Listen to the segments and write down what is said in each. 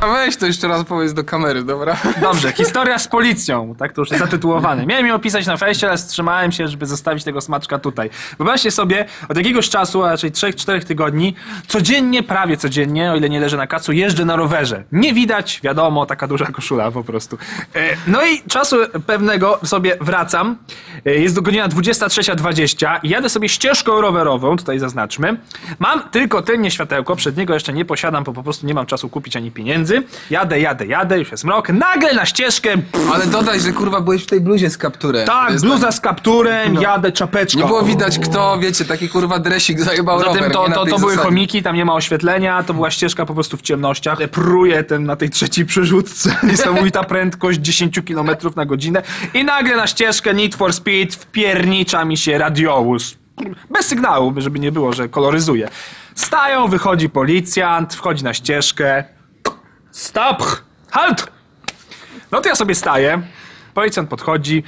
A weź to jeszcze raz powiedz do kamery, dobra? Dobrze, historia z policją, tak to już jest zatytułowane. Miałem ją opisać na fejście, ale wstrzymałem się, żeby zostawić tego smaczka tutaj. Wyobraźcie sobie, od jakiegoś czasu, a raczej 3-4 tygodni, codziennie, prawie codziennie, o ile nie leżę na kacu, jeżdżę na rowerze. Nie widać, wiadomo, taka duża koszula po prostu. E, No i czasu pewnego sobie wracam, E, jest do godzina 23.20 i jadę sobie ścieżką rowerową, tutaj zaznaczmy. Mam tylko tylnie światełko, przedniego jeszcze nie posiadam, bo po prostu nie mam czasu kupić ani pieniędzy. Jadę, jadę, jadę, już jest mrok. Nagle na ścieżkę, pff, Ale dodaj, że kurwa byłeś w tej bluzie z kapturem. Tak, bluza z kapturem, jadę, czapeczka. Nie było widać kto, wiecie, taki kurwa dresik zajebał Zatem rower. to, to, to były chomiki, tam nie ma oświetlenia, to była ścieżka po prostu w ciemnościach. Pruje ten na tej trzeciej przerzutce, niesamowita prędkość 10 km na godzinę i nagle na ścieżkę Need for Speed wpiernicza mi się radiowóz. Bez sygnału, żeby nie było, że koloryzuje. Stają, wychodzi policjant, wchodzi na ścieżkę. Stop! Halt! No to ja sobie staję, policjant podchodzi.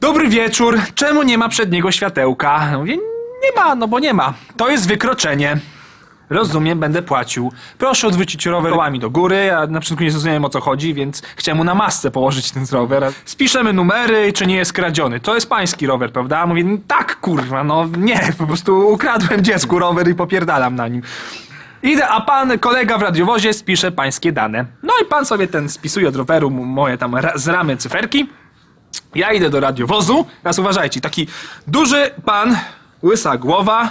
Dobry wieczór, czemu nie ma przedniego światełka? Mówię, nie ma, no bo nie ma. To jest wykroczenie. Rozumiem, będę płacił. Proszę odwrócić rower kołami do góry. Ja na początku nie zrozumiałem o co chodzi, więc chciałem mu na masce położyć ten rower. Spiszemy numery, czy nie jest kradziony. To jest pański rower, prawda? Mówię, tak kurwa, no nie, po prostu ukradłem dziecku rower i popierdalam na nim. Idę, a pan kolega w radiowozie spisze pańskie dane. No i pan sobie ten spisuje od roweru moje tam z ramy cyferki. Ja idę do radiowozu. Teraz uważajcie, taki duży pan, łysa głowa,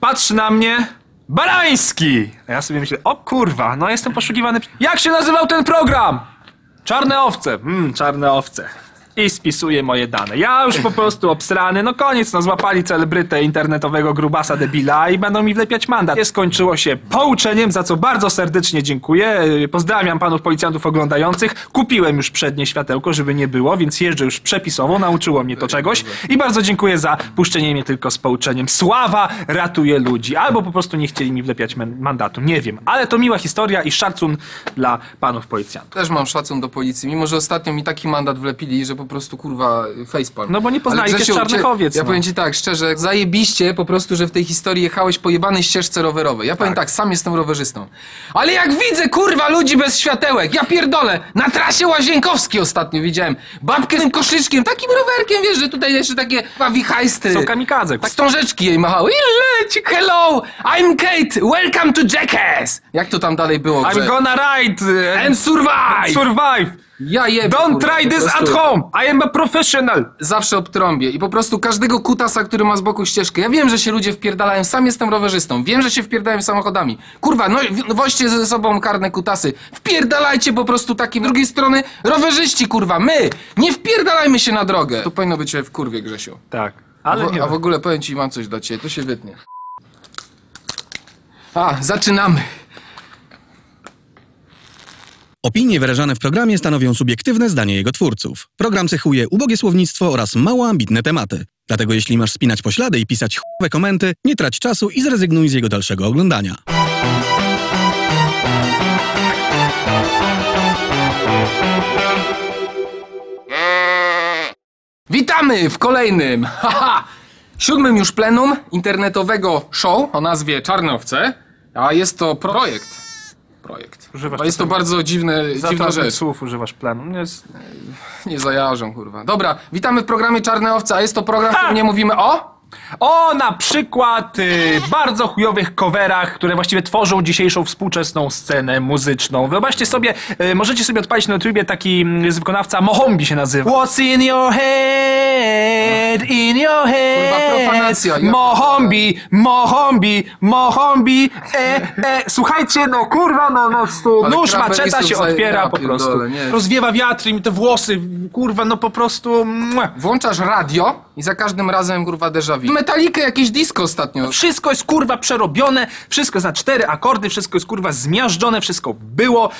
patrzy na mnie. Barański! A ja sobie myślę, o kurwa, no jestem poszukiwany. Jak się nazywał ten program? Czarne owce. Hmm, czarne owce. I spisuje moje dane. Ja już po prostu obsrany, no koniec, no złapali celebrytę internetowego grubasa debila i będą mi wlepiać mandat. Skończyło się pouczeniem, za co bardzo serdecznie dziękuję. Pozdrawiam panów policjantów oglądających. Kupiłem już przednie światełko, żeby nie było, więc jeżdżę już przepisowo, nauczyło mnie to czegoś. I bardzo dziękuję za puszczenie mnie tylko z pouczeniem. Sława ratuje ludzi. Albo po prostu nie chcieli mi wlepiać mandatu, nie wiem. Ale to miła historia i szacun dla panów policjantów. Też mam szacun do policji, mimo że ostatnio mi taki mandat wlepili, że po prostu kurwa facepalm. No bo nie czarnych cię- owiec, Ja no. powiem ci tak, szczerze, zajebiście po prostu, że w tej historii jechałeś po jebanej ścieżce rowerowej. Ja powiem tak, sam jestem rowerzystą. Ale jak widzę kurwa ludzi bez światełek, ja pierdolę, na trasie Łazienkowskiej ostatnio widziałem babkę z tym koszyczkiem, takim rowerkiem, wiesz, że tutaj jeszcze takie kurwa wichajstry. Są kamikadze. Tak wstążeczki jej machały. I leci, hello, I'm Kate, welcome to Jackass. Jak to tam dalej było? I'm gonna ride uh, And survive! survive. Ja jebie, Don't try this prostu at home. I am a professional. Zawsze obtrąbię i po prostu każdego kutasa, który ma z boku ścieżkę. Ja wiem, że się ludzie wpierdalają, sam jestem rowerzystą, wiem, że się wpierdalają samochodami. Kurwa, no w- woźcie ze sobą karne kutasy. Wpierdalajcie po prostu takim. Drugiej strony rowerzyści, kurwa, my! Nie wpierdalajmy się na drogę. To powinno być w kurwie, Grzesiu. Tak, Ale ale nie. a w ogóle powiem ci, mam coś do ciebie, to się wytnie. A, zaczynamy. Opinie wyrażane w programie stanowią subiektywne zdanie jego twórców. Program cechuje ubogie słownictwo oraz mało ambitne tematy. Dlatego jeśli masz spinać poślady i pisać chujowe komenty, nie trać czasu i zrezygnuj z jego dalszego oglądania. Witamy w kolejnym, haha, siódmym już plenum internetowego show o nazwie Czarnowce, a jest to projekt. Projekt. Używasz Bo jest to bardzo dziwne, dziwna Za rzecz. słów używasz planu. Nie jest... Nie zajarzą, kurwa. Dobra, witamy w programie Czarne Owce, a jest to program, w którym nie mówimy o... O, na przykład y, bardzo chujowych coverach, które właściwie tworzą dzisiejszą współczesną scenę muzyczną. Wyobraźcie sobie, y, możecie sobie odpalić na YouTubie taki jest wykonawca Mohombi się nazywa. What's in your head, in your head. Kurwa, profanacja, ja- Mohombi, Mohombi, Mohombi, e, e. Słuchajcie, no kurwa, no, no, stu, Ale nóż maczeta się zaje- odpiera ja po prostu. nie. Rozwiewa wiatr i mi te włosy, kurwa, no po prostu... mua. Włączasz radio i za każdym razem, kurwa, déjà vu. Metalikę jakieś disco ostatnio. Wszystko jest kurwa przerobione, wszystko jest na cztery akordy, wszystko jest kurwa zmiażdżone, wszystko było.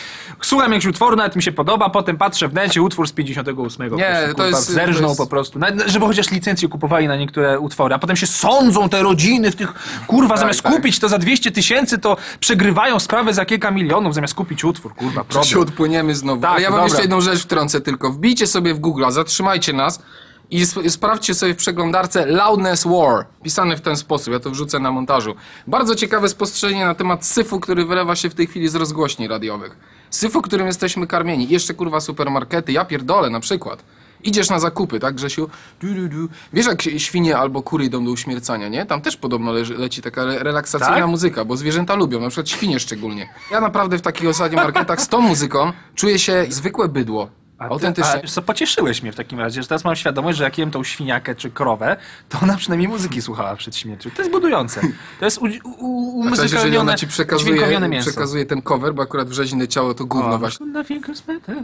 Słucham jakiegoś utworu, nawet mi się podoba, potem patrzę w necie, utwór z 58. Nie, po prostu, to kurwa, jest- Zerżną to jest- po prostu, nawet, żeby chociaż licencję kupowali na niektóre utwory, a potem się sądzą te rodziny w tych, kurwa, zamiast tak. kupić to za 200 tysięcy, to przegrywają sprawę za kilka milionów, zamiast kupić utwór, kurwa, Czy się problem. odpłyniemy znowu. Tak, Ale ja wam dobra. jeszcze jedną rzecz wtrącę tylko. Wbijcie sobie w Google, zatrzymajcie nas i sp- sprawdźcie sobie w przeglądarce Loudness War. Pisane w ten sposób, ja to wrzucę na montażu. Bardzo ciekawe spostrzeżenie na temat syfu, który wylewa się w tej chwili z rozgłośni radiowych. Syfu, którym jesteśmy karmieni. Jeszcze kurwa supermarkety, ja pierdolę na przykład. Idziesz na zakupy, tak Grzesiu? Du, du, du. Wiesz jak świnie albo kury idą do uśmiercania, nie? Tam też podobno leży, leci taka re relaksacyjna Tak? muzyka, bo zwierzęta lubią, na przykład świnie szczególnie. Ja naprawdę w takich ostatnich marketach z tą muzyką czuję się zwykłe bydło. A ty- Autentycznie. A, wiesz co, pocieszyłeś mnie w takim razie, że teraz mam świadomość, że jak jem tą świniakę czy krowę, to ona przynajmniej muzyki słuchała przed śmiercią. To jest budujące. To jest A umuzykalnione, ona ci przekazuje, mięso. przekazuje ten cover, bo akurat wrzeźne ciało to gówno O, właśnie. Nothing is better.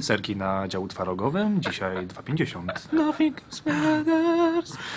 Serki na działu twarogowym, dzisiaj 2,50. Nothing is better.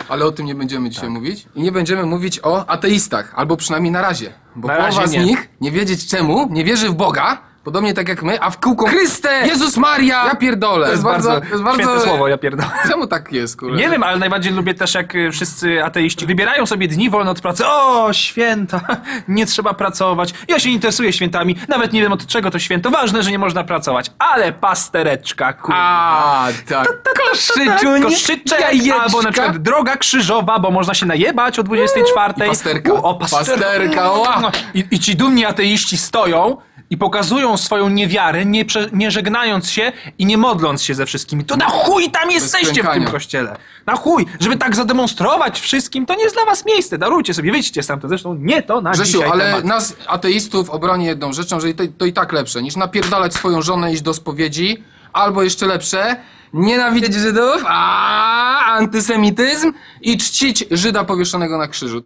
Ale o tym nie będziemy dzisiaj mówić. I nie będziemy mówić o ateistach, albo przynajmniej na razie. Bo Na połowa razie z nich, nie wiedzieć czemu, nie wierzy w Boga, podobnie tak jak my, a w kółko Chryste, Jezus Maria, ja pierdolę. To jest bardzo, to jest bardzo... święte słowo, ja pierdolę. Czemu tak jest, kurde? Nie wiem, ale najbardziej lubię też, jak y, wszyscy ateiści wybierają sobie dni wolne od pracy. O, święta, nie trzeba pracować. Ja się interesuję świętami, nawet nie wiem od czego to święto. Ważne, że nie można pracować. Ale pastereczka, kurwa. A, tak. Koszyczuń, Koszyczek, jajeczka. albo na przykład droga krzyżowa, bo można się najebać o 24. I pasterka. U, o, pasterka. Pasterka, ła. I, I ci dumni ateiści stoją i pokazują swoją niewiarę, nie, prze, nie żegnając się i nie modląc się ze wszystkimi. To na chuj tam jesteście w tym kościele. Na chuj, żeby tak zademonstrować wszystkim, to nie jest dla was miejsce. Darujcie sobie, wyjdźcie stamtąd. Zresztą nie to na Grzesiu, dzisiaj ale temat. nas, ateistów, obroni jedną rzeczą, że to, to i tak lepsze, niż napierdalać swoją żonę, iść do spowiedzi, albo jeszcze lepsze, nienawidzieć Żydów, a antysemityzm i czcić Żyda powieszonego na krzyżu.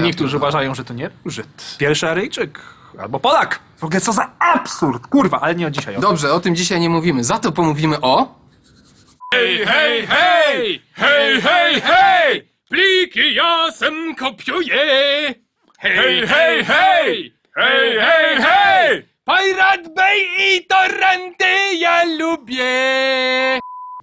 Niektórzy uważają, że to nie Żyd. Pierwszy Aryjczyk. Albo Polak. W ogóle co za absurd. Kurwa, ale nie o dzisiaj. O Dobrze, o tym dzisiaj nie mówimy, za to pomówimy o... Hej, hej, hej! Hej, hej, hej! Pliki jasem kopiuję! Hej, hej, hej! Hej, hej, hej! Pirate Bay i torrenty ja lubię!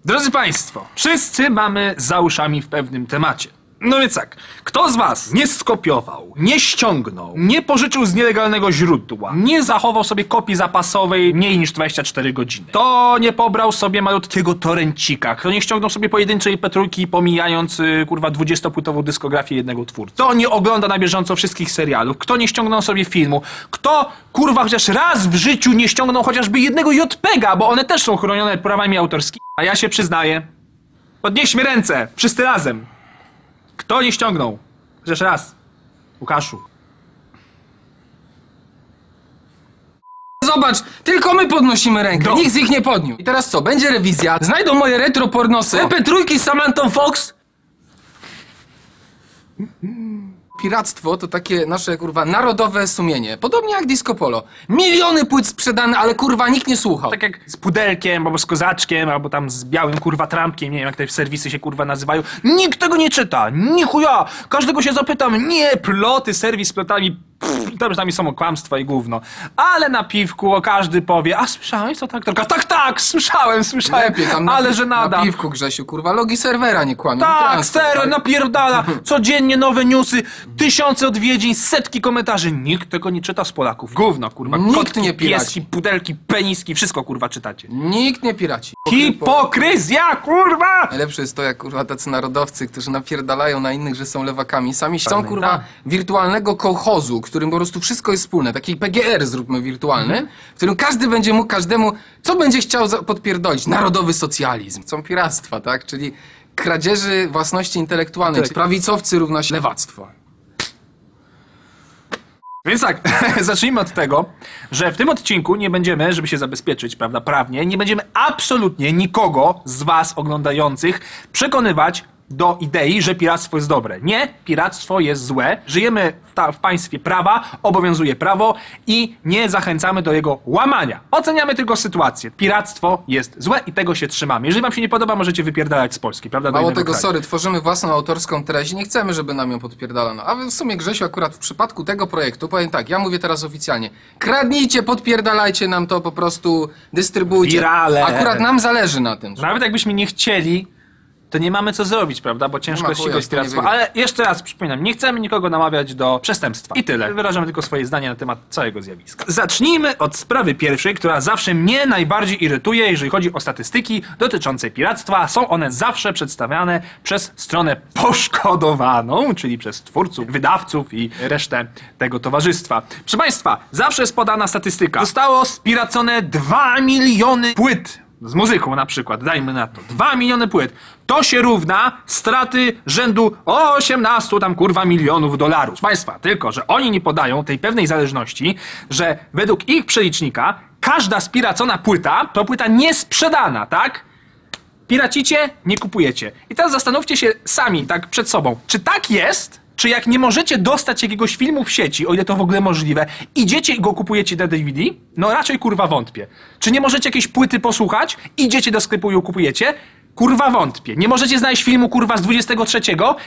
Drodzy Państwo, wszyscy mamy za uszami w pewnym temacie. No więc tak, kto z Was nie skopiował, nie ściągnął, nie pożyczył z nielegalnego źródła, nie zachował sobie kopii zapasowej mniej niż 24 godziny, to nie pobrał sobie malutkiego torencika, kto nie ściągnął sobie pojedynczej petrólki pomijając y, kurwa 20-płytową dyskografię jednego twórcy, kto nie ogląda na bieżąco wszystkich serialów, kto nie ściągnął sobie filmu, kto kurwa chociaż raz w życiu nie ściągnął chociażby jednego JPEGa, bo one też są chronione prawami autorskimi, a ja się przyznaję, podnieśmy ręce, wszyscy razem. Kto nie ściągnął? Chociaż raz. Łukaszu. Zobacz, tylko my podnosimy rękę, No. nikt z nich nie podniósł. I teraz co, będzie rewizja, znajdą moje retro pornosy, MP3 z Samantą Fox. Piractwo to takie nasze, kurwa, narodowe sumienie. Podobnie jak Disco Polo. Miliony płyt sprzedane, ale kurwa nikt nie słuchał. Tak jak z pudelkiem, albo z kozaczkiem, albo tam z białym kurwa trampkiem, nie wiem jak te serwisy się kurwa nazywają. Nikt tego nie czyta, nichuja! Każdego się zapytam, nie, ploty, serwis z plotami, tam czasami są kłamstwa i gówno. Ale na piwku o każdy powie, a słyszałeś co tak? Tylko, tak, tak, słyszałem, słyszałem, Lepiej tam na, ale że nada. na piwku, Grzesiu, kurwa, logi serwera nie kłamią. Tak, serwer tak? napierdala, codziennie nowe newsy, tysiące odwiedzin, setki komentarzy. Nikt tego nie czyta z Polaków. Gówno, kurwa. Nikt Kotki, nie piraci. pieski, pudelki, peniski, wszystko kurwa czytacie. Nikt nie piraci. Hipokryzja, kurwa! Najlepsze jest to, jak kurwa tacy narodowcy, którzy napierdalają na innych, że są lewakami, sami chcą kurwa tak. wirtualnego kołchozu, którym po prostu wszystko jest wspólne. Taki PGR zróbmy wirtualny, w którym każdy będzie mógł każdemu, co będzie chciał za- podpierdolić. Narodowy socjalizm. Są piractwa, tak? Czyli kradzieży własności intelektualnej. Tak. Czyli prawicowcy równa się lewactwo. Więc tak, zacznijmy od tego, że w tym odcinku nie będziemy, żeby się zabezpieczyć, prawda, prawnie, nie będziemy absolutnie nikogo z was oglądających przekonywać do idei, że piractwo jest dobre. Nie, piractwo jest złe. Żyjemy w, ta, w państwie prawa, obowiązuje prawo i nie zachęcamy do jego łamania. Oceniamy tylko sytuację. Piractwo jest złe i tego się trzymamy. Jeżeli wam się nie podoba, możecie wypierdalać z Polski, prawda? Mało tego, kraju. sorry, tworzymy własną autorską treść i nie chcemy, żeby nam ją podpierdalano. A w sumie, Grzesiu, akurat w przypadku tego projektu, powiem tak, ja mówię teraz oficjalnie, kradnijcie, podpierdalajcie nam to, po prostu dystrybuujcie. Wirale. Akurat nam zależy na tym. Nawet jakbyśmy nie chcieli, to nie mamy co zrobić, prawda? Bo ciężko chuja, ścigać piractwo. Ale jeszcze raz przypominam, nie chcemy nikogo namawiać do przestępstwa. I tyle. Wyrażamy tylko swoje zdanie na temat całego zjawiska. Zacznijmy od sprawy pierwszej, która zawsze mnie najbardziej irytuje, jeżeli chodzi o statystyki dotyczące piractwa. Są one zawsze przedstawiane przez stronę poszkodowaną, czyli przez twórców, wydawców i resztę tego towarzystwa. Proszę Państwa, zawsze jest podana statystyka. Zostało spiracone 2 miliony płyt z muzyką na przykład, dajmy na to, 2 miliony płyt, to się równa straty rzędu 18 tam kurwa milionów dolarów. Proszę Państwa, tylko, że oni nie podają tej pewnej zależności, że według ich przelicznika każda spiracona płyta to płyta niesprzedana, tak? Piracicie, nie kupujecie. I teraz zastanówcie się sami, tak przed sobą, czy tak jest, czy jak nie możecie dostać jakiegoś filmu w sieci, o ile to w ogóle możliwe, idziecie i go kupujecie na DVD? No raczej kurwa wątpię. Czy nie możecie jakiejś płyty posłuchać, idziecie do sklepu i ją kupujecie? Kurwa wątpię. Nie możecie znaleźć filmu kurwa z 23?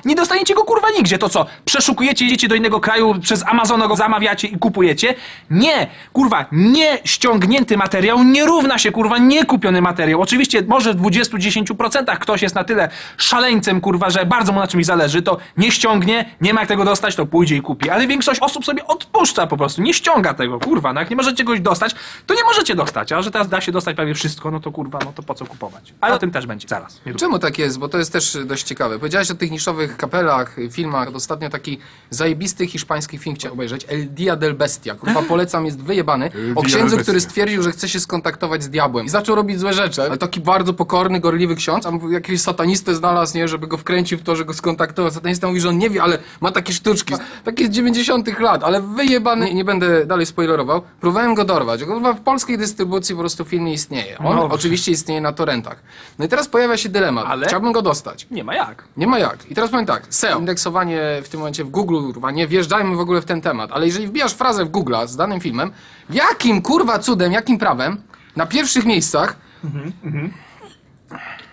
Nie dostaniecie go kurwa nigdzie. To co? Przeszukujecie, idziecie do innego kraju, przez Amazona go zamawiacie i kupujecie? Nie! Kurwa, nie ściągnięty materiał nie równa się kurwa nie kupiony materiał. Oczywiście może w 20-10% ktoś jest na tyle szaleńcem kurwa, że bardzo mu na czymś zależy, to nie ściągnie, nie ma jak tego dostać, to pójdzie i kupi. Ale większość osób sobie odpuszcza po prostu, nie ściąga tego, kurwa. No jak nie możecie czegoś dostać, to nie możecie dostać. A że teraz da się dostać prawie wszystko, no to kurwa, no to po co kupować? Ale o tym też będzie zaraz. Czemu tak jest? Bo to jest też dość ciekawe. Powiedziałeś o tych niszowych kapelach, filmach. Ostatnio taki zajebisty hiszpański film chciałem obejrzeć. El Dia del Bestia. Kurwa, polecam, jest wyjebany. O Dia księdzu, del który Bestia. stwierdził, że chce się skontaktować z diabłem. I zaczął robić złe rzeczy. Ale taki bardzo pokorny, gorliwy ksiądz. Tam jakiegoś satanistę znalazł, nie? Żeby go wkręcił w to, że go skontaktował. Satanista mówi, że on nie wie, ale ma takie sztuczki. Takie z 90 lat, ale wyjebany. Nie, nie będę dalej spoilerował. Próbowałem go dorwać. Kurwa, w polskiej dystrybucji po prostu film nie istnieje. On No. oczywiście istnieje na torrentach. No i teraz pojawia się dylemat. Ale- Chciałbym go dostać. Nie ma jak. Nie ma jak. I teraz powiem tak, SEO, indeksowanie w tym momencie w Google, kurwa, nie wjeżdżajmy w ogóle w ten temat, ale jeżeli wbijasz frazę w Google z danym filmem, jakim kurwa cudem, jakim prawem na pierwszych miejscach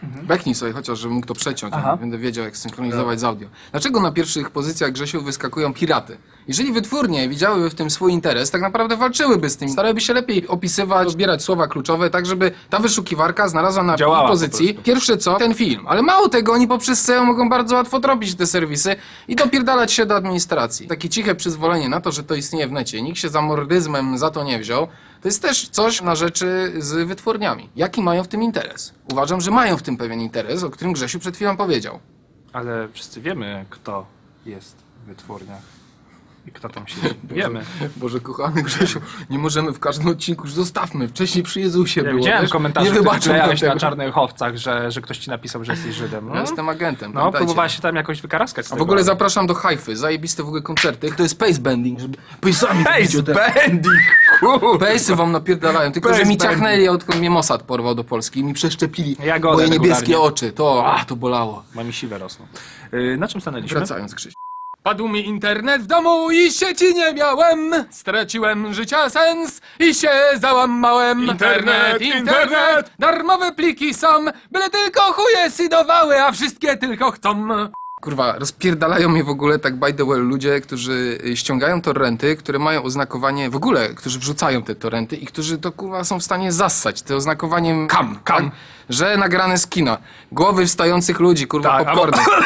Beknij sobie chociaż, żebym mógł to przeciąć, Aha. będę wiedział jak synchronizować z audio. Dlaczego na pierwszych pozycjach Grzesiu wyskakują piraty? Jeżeli wytwórnie widziałyby w tym swój interes, tak naprawdę walczyłyby z tym, starałyby się lepiej opisywać, zbierać słowa kluczowe, tak żeby ta wyszukiwarka znalazła na Działała po pozycji pierwsze co, ten film. Ale mało tego, oni poprzez SEO mogą bardzo łatwo tropić te serwisy i dopierdalać się do administracji. Takie ciche przyzwolenie na to, że to istnieje w necie, nikt się za mordyzmem za to nie wziął, to jest też coś na rzeczy z wytwórniami. Jaki mają w tym interes? Uważam, że mają w tym pewien interes, o którym Grzesiu przed chwilą powiedział. Ale wszyscy wiemy, kto jest w wytwórniach. I kto tam siedzi. Wiemy. Boże kochany Grzesiu, nie możemy w każdym odcinku, już zostawmy, wcześniej przy Jezusie Ja było. widziałem wiesz? komentarze, nie wklejałeś na czarnych owcach, że, że ktoś ci napisał, że jesteś Żydem. No, Ja jestem agentem, no pamiętajcie. próbowałeś się tam jakoś wykaraskać A w ogóle zapraszam do Hajfy, zajebiste w ogóle koncerty. To jest pace bending, żeby pace'ami te- bending. Pace'y wam napierdalają, tylko że Pace mi bending. ciachnęli, odkąd mnie Mossad porwał do Polski i mi przeszczepili Ja moje niebieskie oczy. To, a, to bolało. Ma mi siwe rosną. Yy, na czym stanęliśmy? Wracając, Krzyś. Padł mi internet w domu i sieci nie miałem. Straciłem życia sens i się załamałem. Internet, internet! Darmowe pliki są, byle tylko chuje sidowały, a wszystkie tylko chcą. Kurwa, rozpierdalają mnie w ogóle tak by the way ludzie, którzy ściągają torrenty, które mają oznakowanie, w ogóle, którzy wrzucają te torrenty i którzy to kurwa są w stanie zassać te oznakowaniem kam, Kam. Tak? Że nagrane z kina. Głowy wstających ludzi, kurwa, Tak, albo- popcorny.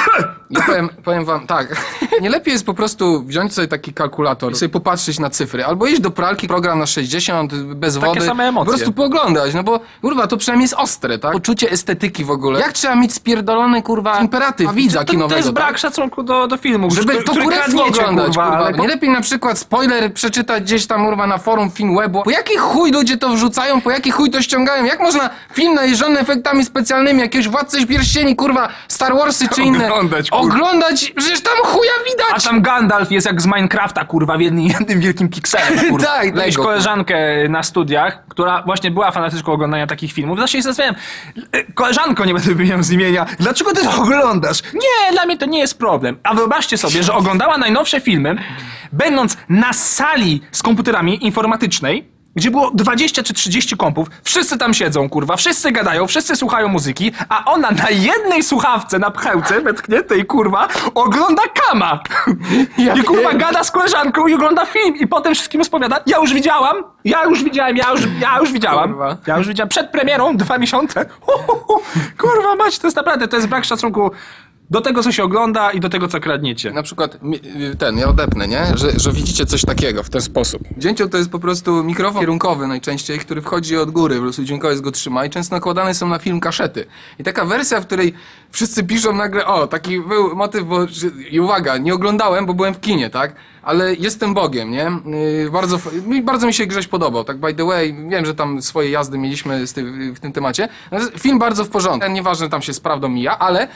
Ja powiem, powiem wam, tak, nie lepiej jest po prostu wziąć sobie taki kalkulator i sobie popatrzeć na cyfry, albo iść do pralki, program na 60, bez Takie wody, same emocje. po prostu pooglądać, no bo kurwa, to przynajmniej jest ostre, tak? Poczucie estetyki w ogóle. Jak trzeba mieć spierdolony, kurwa, imperatyw widza to, kinowego, to jest tak? brak szacunku do, do filmu. Żeby który, to który kurewsko kradniecie, oglądać, kurwa. ale Nie lepiej na przykład spoiler przeczytać gdzieś tam, kurwa, na forum Filmwebu. Po jaki chuj ludzie to wrzucają, po jaki chuj to ściągają? Jak można film najeżdżony efektami specjalnymi, jakiegoś Władcy Pierścieni, kurwa, Star Warsy czy inne... Oglądać, kurwa. Oglądać? Przecież tam chuja A widać! tam Gandalf jest jak z Minecrafta, kurwa, w jednym, jednym wielkim pikselem, kurwa. Tak, Miałeś koleżankę na studiach, która właśnie była fanatyczką oglądania takich filmów. Zawsze się zastanawiałem, e, koleżanko, nie będę wymieniał z imienia, dlaczego ty to oglądasz? Nie, dla mnie to nie jest problem. A wyobraźcie sobie, że oglądała najnowsze filmy, będąc na sali z komputerami informatycznej, gdzie było 20 czy 30 kompów, wszyscy tam siedzą, kurwa, wszyscy gadają, wszyscy słuchają muzyki, a ona na jednej słuchawce, na pchełce, wetkniętej, kurwa, ogląda kama. Ja I kurwa wiem. gada z koleżanką i ogląda film i potem wszystkim spowiada, ja już widziałam, ja już widziałem, ja już, ja już widziałam, Kurwa. ja już widziałam, przed premierą, dwa miesiące, hu. kurwa mać, to jest naprawdę, to jest brak szacunku do tego, co się ogląda i do tego, co kradniecie. Na przykład ten, ja odepnę, nie? Że, że widzicie coś takiego w ten sposób. Dzięcioł to jest po prostu mikrofon kierunkowy najczęściej, który wchodzi od góry, po prostu dźwiękowiec go trzyma i często nakładane są na film kaszety. I taka wersja, w której wszyscy piszą nagle, o, taki był motyw, bo, i uwaga, nie oglądałem, bo byłem w kinie, tak? Ale jestem Bogiem, nie? Yy, bardzo, bardzo mi się Grześ podobał, tak by the way, wiem, że tam swoje jazdy mieliśmy ty, w tym temacie. Film bardzo w porządku, nieważne, tam się z prawdą mija, ale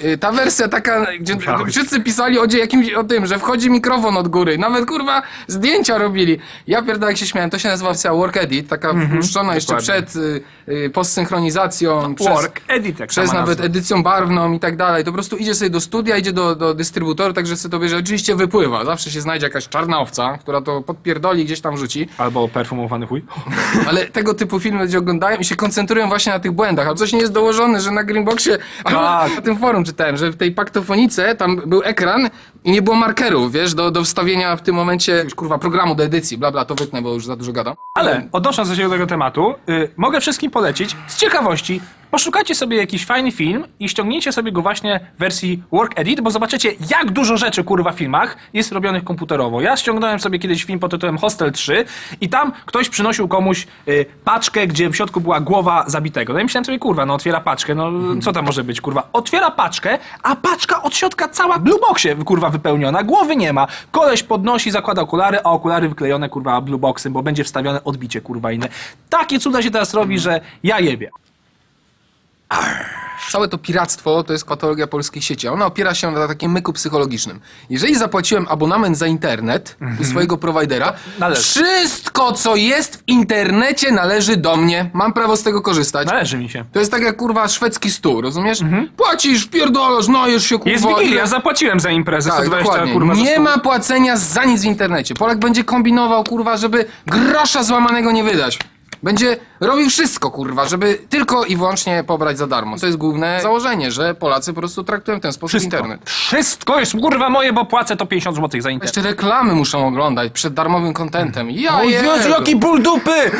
yy, ta wersja taka, gdzie Musiałeś. wszyscy pisali o, jakimś, o tym, że wchodzi mikrofon od góry, nawet kurwa zdjęcia robili. Ja pierdolę jak się śmiałem, to się nazywa wersja Work Edit, taka wpuszczona jeszcze przed y, y, postsynchronizacją, przez, Work, edit, jak przez nawet nazwa. edycją barwną i tak dalej. To po prostu idzie sobie do studia, idzie do, do dystrybutora, także sobie to bierze. Oczywiście wypływa. Zawsze się znajdzie jakaś czarna owca, która to podpierdoli gdzieś tam rzuci. Albo perfumowany chuj. Ale tego typu filmy ludzie oglądają i się koncentrują właśnie na tych błędach. A coś nie jest dołożone, że na Greenboxie, Tak. na tym forum czytałem, że w tej paktofonice tam był ekran i nie było markerów, wiesz, do, do wstawienia w tym momencie kurwa programu do edycji, bla bla, to wytnę, bo już za dużo gadam. Ale odnosząc się do tego tematu, y, mogę wszystkim polecić z ciekawości. Poszukajcie sobie jakiś fajny film i ściągnijcie sobie go właśnie w wersji Work Edit, bo zobaczycie, jak dużo rzeczy, kurwa, w filmach jest robionych komputerowo. Ja ściągnąłem sobie kiedyś film pod tytułem Hostel 3 i tam ktoś przynosił komuś y, paczkę, gdzie w środku była głowa zabitego. No i myślałem sobie, kurwa, no otwiera paczkę, no co tam może być, kurwa? Otwiera paczkę, a paczka od środka cała w blueboxie, kurwa, wypełniona. Głowy nie ma. Koleś podnosi, zakłada okulary, a okulary wyklejone, kurwa, blueboxem, bo będzie wstawione odbicie, kurwa, inne. Takie cuda się teraz robi, że ja jebie. Całe to piractwo to jest patologia polskich sieci. a Ona opiera się na takim myku psychologicznym. Jeżeli zapłaciłem abonament za internet u swojego prowajdera, należy. wszystko, co jest w internecie, należy do mnie. Mam prawo z tego korzystać. Należy mi się. To jest tak jak kurwa szwedzki stół, rozumiesz? Płacisz, pierdolasz, najesz się kurwa. Jest Wigilia, ile- ja zapłaciłem za imprezę, Tak, 120 dokładnie. kurwa za Nie stół. ma płacenia za nic w internecie. Polak będzie kombinował, kurwa, żeby grosza złamanego nie wydać. Będzie robił wszystko, kurwa, żeby tylko i wyłącznie pobrać za darmo. To jest główne założenie, że Polacy po prostu traktują w ten sposób Wszystko. internet. Wszystko jest kurwa moje, bo płacę to 50 zł za internet. Jeszcze reklamy muszą oglądać przed darmowym kontentem. Ja O Jezu, jaki ból dupy!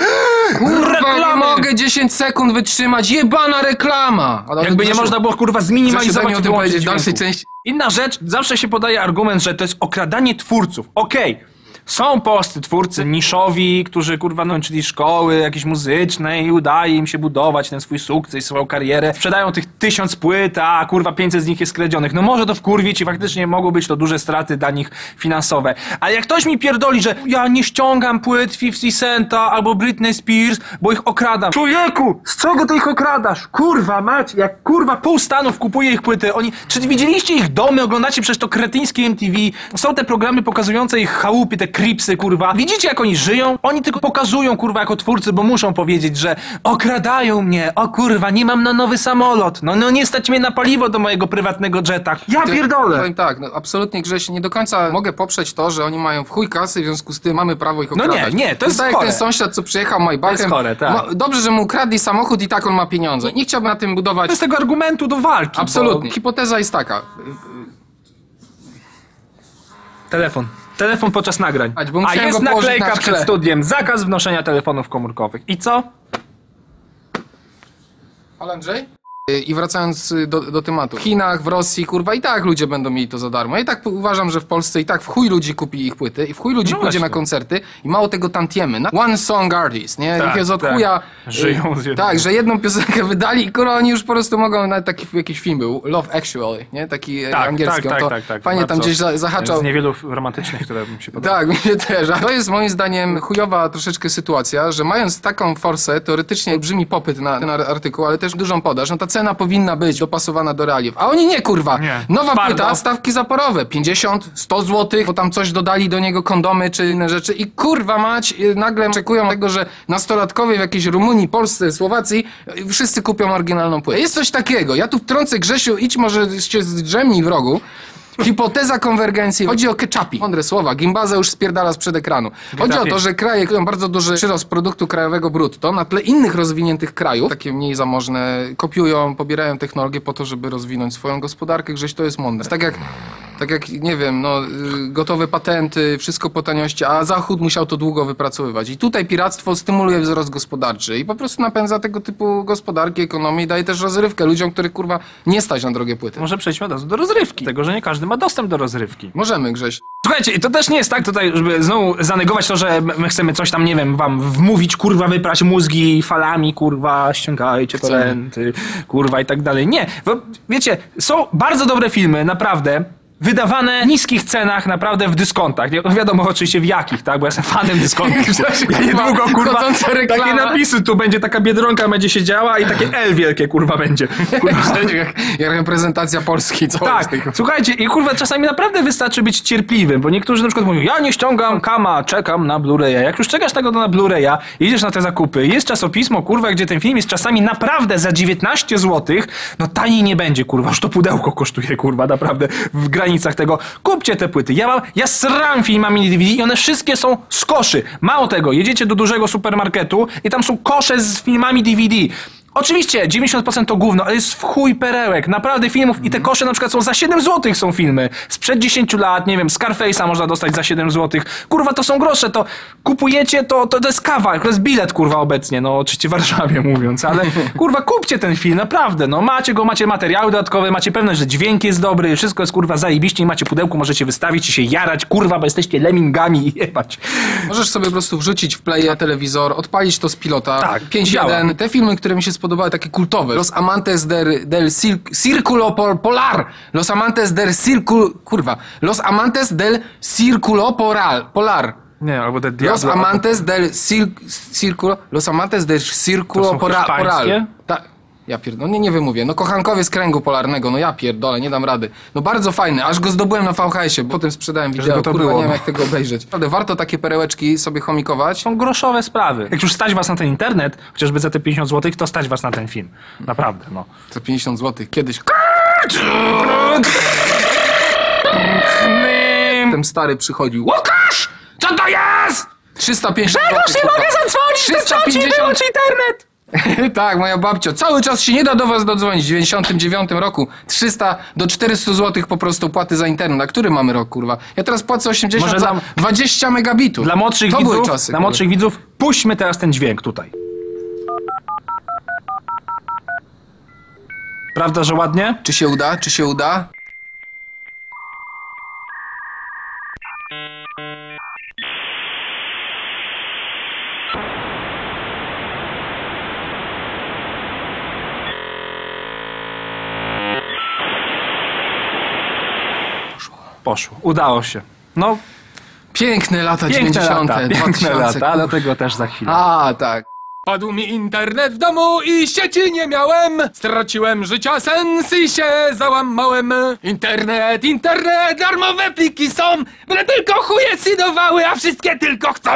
Kurwa, nie reklamy! mogę 10 sekund wytrzymać. Jebana reklama! Ale Jakby nie można było kurwa Grzesiu, daj zminimalizować mi o i tym wyłączyć powiedzieć w dalszej dźwięku. części. Inna rzecz, zawsze się podaje argument, że to jest okradanie twórców. Okej. Są polscy twórcy niszowi, którzy kurwa no, czyli szkoły jakieś muzyczne i udaje im się budować ten swój sukces, swoją karierę. Sprzedają tych tysiąc płyt, a kurwa 500 z nich jest skradzionych. No może to wkurwić i faktycznie mogą być to duże straty dla nich finansowe. Ale jak ktoś mi pierdoli, że ja nie ściągam płyt 50 Centa albo Britney Spears, bo ich okradam. Człowieku, z czego ty ich okradasz? Kurwa mać, jak kurwa pół Stanów kupuje ich płyty. Oni, czy widzieliście ich domy, oglądacie przecież to kretyńskie MTV? Są te programy pokazujące ich chałupy, te kripsy, kurwa. Widzicie jak oni żyją? Oni tylko pokazują, kurwa, jako twórcy, bo muszą powiedzieć, że okradają mnie, o kurwa, nie mam na nowy samolot. No, no nie stać mnie na paliwo do mojego prywatnego jeta. Ja Ty- pierdolę. Powiem tak, no absolutnie Grześ, nie do końca mogę poprzeć to, że oni mają w chuj kasy, w związku z tym mamy prawo ich No nie, okradać. nie, to jest tak jak ten sąsiad, co przyjechał Maybachem. To jest chore, tak. Dobrze, że mu ukradli samochód i tak on ma pieniądze. Nie chciałbym na tym budować. To z tego argumentu do walki. Absolutnie. Bo... Hipoteza jest taka. Telefon. Telefon podczas nagrań. Ać, bo A musiałem jest go położyć naklejka na przed studiem. Zakaz wnoszenia telefonów komórkowych. I co? Ale Andrzej? Y, I wracając y, do, do tematu. W Chinach, w Rosji, kurwa, i tak ludzie będą mieli to za darmo. Ja i tak uważam, że w Polsce i tak w chuj ludzi kupi ich płyty i w chuj ludzi No pójdzie właśnie. na koncerty i mało tego tantiemy. Na One song artist, nie? Tak, ich jest od tak. chuja. y, Żyją z jednego. Tak, że jedną piosenkę wydali i kurwa oni już po prostu mogą, nawet taki jakiś film był, Love Actually, nie? Taki Tak, angielski. tak, on tak, to tak, tak. Fajnie tam Bardzo. gdzieś za, zahaczał. Z niewielu romantycznych, które mi się podobały. Tak, się też. A to jest moim zdaniem chujowa troszeczkę sytuacja, że mając taką forsę, teoretycznie olbrzymi popyt na ten ar- artykuł, ale też dużą podaż, no ta cena powinna być dopasowana do realiów. A oni nie, kurwa. Nie. Nowa Twardo. płyta, stawki zaporowe. 50, 100 zł, bo tam coś dodali do niego, kondomy czy inne rzeczy. I kurwa mać, y, nagle oczekują tego, że nastolatkowie w jakiejś Rumunii, Polsce, Słowacji y, wszyscy kupią oryginalną płytę. Jest coś takiego. Ja tu wtrącę Grzesiu, idź może się zdrzemnij w rogu. Hipoteza konwergencji. Chodzi o ketchupi. Mądre słowa. Gimbaza już spierdala sprzed ekranu. Chodzi o to, że kraje mają bardzo duży przyrost produktu krajowego brutto na tle innych rozwiniętych krajów, takie mniej zamożne, kopiują, pobierają technologię po to, żeby rozwinąć swoją gospodarkę. Grześ, to jest mądre. Tak jak, tak jak nie wiem, no, y, gotowe patenty, wszystko po taniości, a Zachód musiał to długo wypracowywać. I tutaj piractwo stymuluje wzrost gospodarczy i po prostu napędza tego typu gospodarki, ekonomii i daje też rozrywkę ludziom, których kurwa nie stać na drogie płyty. Może przejdźmy od razu do rozrywki. Tego, że nie każdy ma dostęp do rozrywki. Możemy, Grześ. Słuchajcie, i to też nie jest tak tutaj, żeby znowu zanegować to, że my chcemy coś tam, nie wiem, wam wmówić, kurwa, wyprać mózgi falami, kurwa, ściągajcie Chcemy. torenty, kurwa i tak dalej. Nie, bo wiecie, są bardzo dobre filmy, naprawdę. Wydawane w niskich cenach, naprawdę w dyskontach. Nie, no wiadomo oczywiście w jakich, tak? Bo ja jestem fanem dyskontów. Ja niedługo, kurwa, takie napisy tu będzie, taka biedronka będzie siedziała i takie L wielkie, kurwa, będzie. Kurwa. jak, jak reprezentacja Polski, co Tak, słuchajcie, i kurwa, czasami naprawdę wystarczy być cierpliwym, bo niektórzy na przykład mówią, ja nie ściągam kama, czekam na Blu-raya. Jak już czekasz tego na Blu-raya, idziesz na te zakupy, jest czasopismo, kurwa, gdzie ten film jest czasami naprawdę za 19 zł, no taniej nie będzie, kurwa, już to pudełko kosztuje, kurwa, naprawdę, w tego. Kupcie te płyty. Ja mam, ja sram filmami DVD i one wszystkie są z koszy. Mało tego, jedziecie do dużego supermarketu i tam są kosze z filmami DVD. Oczywiście 90% to gówno, ale jest w chuj perełek. Naprawdę filmów i te kosze na przykład są za 7 zł są filmy. Sprzed 10 lat, nie wiem, Scarface'a można dostać za 7 zł. Kurwa, to są grosze, to kupujecie, to, to, to jest kawa, to jest bilet, kurwa, obecnie. No, oczywiście w Warszawie mówiąc, ale kurwa, kupcie ten film, naprawdę. No, macie go, macie materiały dodatkowe, macie pewność, że dźwięk jest dobry, wszystko jest kurwa zajebiście macie pudełku, możecie wystawić i się jarać, kurwa, bo jesteście lemmingami i jebać. Możesz sobie po prostu wrzucić w playa telewizor, odpalić to z pilota. Tak, 5-1. działa. Te filmy, które mi się spodobały, takie kultowe. Los Amantes del, del Cir Círculo Pol- Polar. Los Amantes del Círculo... Kurwa. Los Amantes del Círculo Polar. Polar. Nie, albo Los Diablo, Amantes del Cir Círculo... Los Amantes del Círculo? Poral. Ta, ja pierdolę, nie, nie wymówię. No kochankowie z kręgu polarnego, no ja pierdolę, nie dam rady. No bardzo fajny, aż go zdobyłem na VHS-ie, potem sprzedałem wideo, to kurwa, było, nie wiem no. jak tego obejrzeć. Naprawdę, warto takie perełeczki sobie chomikować. są groszowe sprawy. Jak już stać was na ten internet, chociażby za te 50 zł, to stać was na ten film. Naprawdę, no. Za 50 zł. Kiedyś ten stary przychodził. Łukasz! Co to jest? 350 Czegoś zł. nie mogę zadzwonić, to trzeba ci 350 wyłącz internet! tak, moja babcio. Cały czas się nie da do was dodzwonić. W 99 roku 300 do 400 zł po prostu płaty za internet. A który mamy rok, kurwa? Ja teraz płacę 80 Może za dla- 20 megabitów. Dla młodszych to widzów, były czasy. dla kurwa. młodszych widzów, puśćmy teraz ten dźwięk tutaj. Prawda, że ładnie? Czy się uda? Czy się uda? Poszło. Udało się. No, Piękne lata piękne 90. lata, piękne 2000, lata, kurwa. ale tego też za chwilę. A, tak. Padł mi internet w domu i sieci nie miałem. Straciłem życia sens i się załamałem. Internet, internet, darmowe pliki są. Byle tylko chuje synowały, a wszystkie tylko chcą.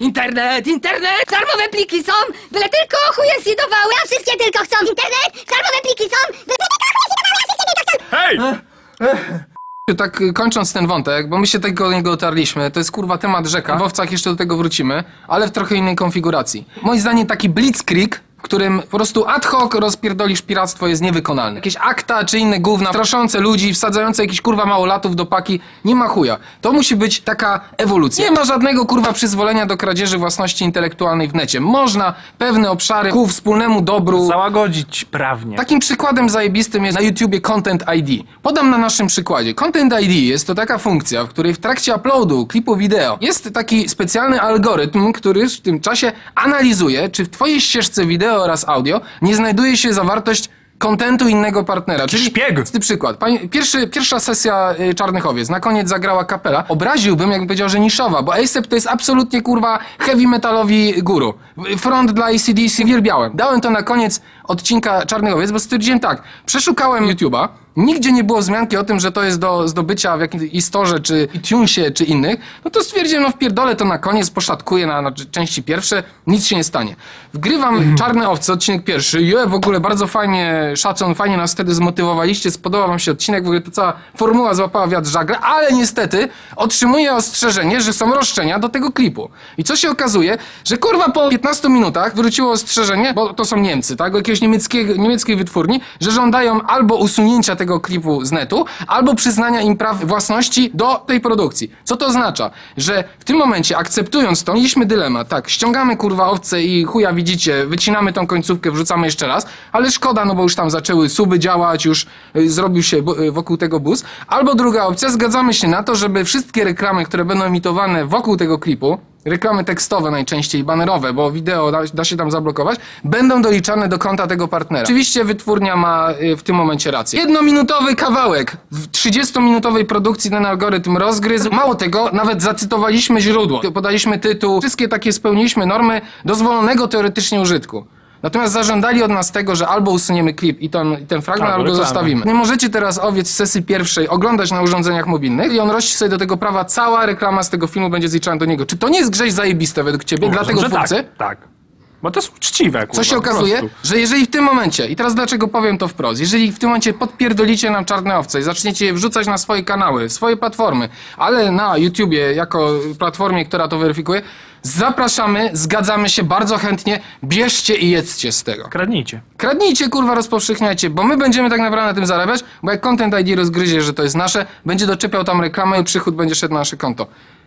Internet, internet. Darmowe pliki są, byle tylko chuje zjedowały, a wszystkie tylko chcą internet. Darmowe pliki są, byle tylko chuje zjedowały, a wszystkie tylko chcą. Hej! Tak y, kończąc ten wątek, bo my się tego niego otarliśmy, to jest kurwa temat rzeka. W owcach jeszcze do tego wrócimy, ale w trochę innej konfiguracji. Moim zdaniem taki blitzkrieg, którym po prostu ad hoc rozpierdolisz piractwo jest niewykonalne. Jakieś akta czy inne gówna, straszące ludzi, wsadzające jakiś kurwa małolatów do paki, nie ma chuja. To musi być taka ewolucja. Nie ma żadnego kurwa przyzwolenia do kradzieży własności intelektualnej w necie. Można pewne obszary ku wspólnemu dobru Załagodzić prawnie. Takim przykładem zajebistym jest na YouTubie Content ID. Podam na naszym przykładzie. Content ID jest to taka funkcja, w której w trakcie uploadu klipu wideo jest taki specjalny algorytm, który w tym czasie analizuje, czy w twojej ścieżce wideo oraz audio nie znajduje się zawartość kontentu innego partnera. Czyli szpieg. prosty przykład. Pani, pierwszy, pierwsza sesja y, Czarnych Owiec, na koniec zagrała kapela. Obraziłbym, jakbym powiedział, że niszowa, bo ASAP to jest absolutnie kurwa heavy metalowi guru. Front dla ACDC wielbiałem. Dałem to na koniec odcinka Czarnych Owiec, bo stwierdziłem tak, przeszukałem YouTube'a, nigdzie nie było wzmianki o tym, że to jest do zdobycia w jakimś istorze, czy iTunesie, czy innych, no to stwierdziłem, no wpierdolę to na koniec, poszatkuję na, na części pierwsze, nic się nie stanie. Wgrywam Czarne Owce, odcinek pierwszy, je, w ogóle bardzo fajnie, szacun, fajnie nas wtedy zmotywowaliście, spodobał wam się odcinek, w ogóle ta cała formuła złapała wiatr żagle, ale niestety otrzymuję ostrzeżenie, że są roszczenia do tego klipu. I co się okazuje, że kurwa po 15 minutach wróciło ostrzeżenie, bo to są Niemcy, tak, jakiegoś niemieckiego, niemieckiej wytwórni, że żądają albo usunięcia tego klipu z netu, albo przyznania im praw własności do tej produkcji. Co to oznacza? Że w tym momencie, akceptując to, mieliśmy dylemat, tak, ściągamy kurwa owce i chuja widzicie, wycinamy tą końcówkę, wrzucamy jeszcze raz, ale szkoda, no bo już tam zaczęły suby działać, już y, zrobił się y, wokół tego bus. Albo druga opcja, zgadzamy się na to, żeby wszystkie reklamy, które będą emitowane wokół tego klipu, reklamy tekstowe najczęściej, banerowe, bo wideo da, da się tam zablokować, będą doliczane do konta tego partnera. Oczywiście wytwórnia ma y, w tym momencie rację. Jednominutowy kawałek w 30-minutowej produkcji ten algorytm rozgryzł. Mało tego, nawet zacytowaliśmy źródło, podaliśmy tytuł, wszystkie takie spełniliśmy normy dozwolonego teoretycznie użytku. Natomiast zażądali od nas tego, że albo usuniemy klip i ten, i ten fragment, Albo albo go zostawimy. Nie możecie teraz owiec w sesji pierwszej oglądać na urządzeniach mobilnych i on rości sobie do tego prawa, cała reklama z tego filmu będzie zliczana do niego. Czy to nie jest grześ zajebiste według ciebie, dla tego że twórcy? tak, tak. Bo to jest uczciwe, kurwa, Co się okazuje, że jeżeli w tym momencie, i teraz dlaczego powiem to wprost, jeżeli w tym momencie podpierdolicie nam czarne owce i zaczniecie je wrzucać na swoje kanały, swoje platformy, ale na YouTubie jako platformie, która to weryfikuje, zapraszamy, zgadzamy się bardzo chętnie, bierzcie i jedzcie z tego. Kradnijcie. Kradnijcie, kurwa, rozpowszechniajcie, bo my będziemy tak naprawdę na tym zarabiać, bo jak Content ID rozgryzie, że to jest nasze, będzie doczepiał tam reklamę i przychód będzie szedł na nasze konto.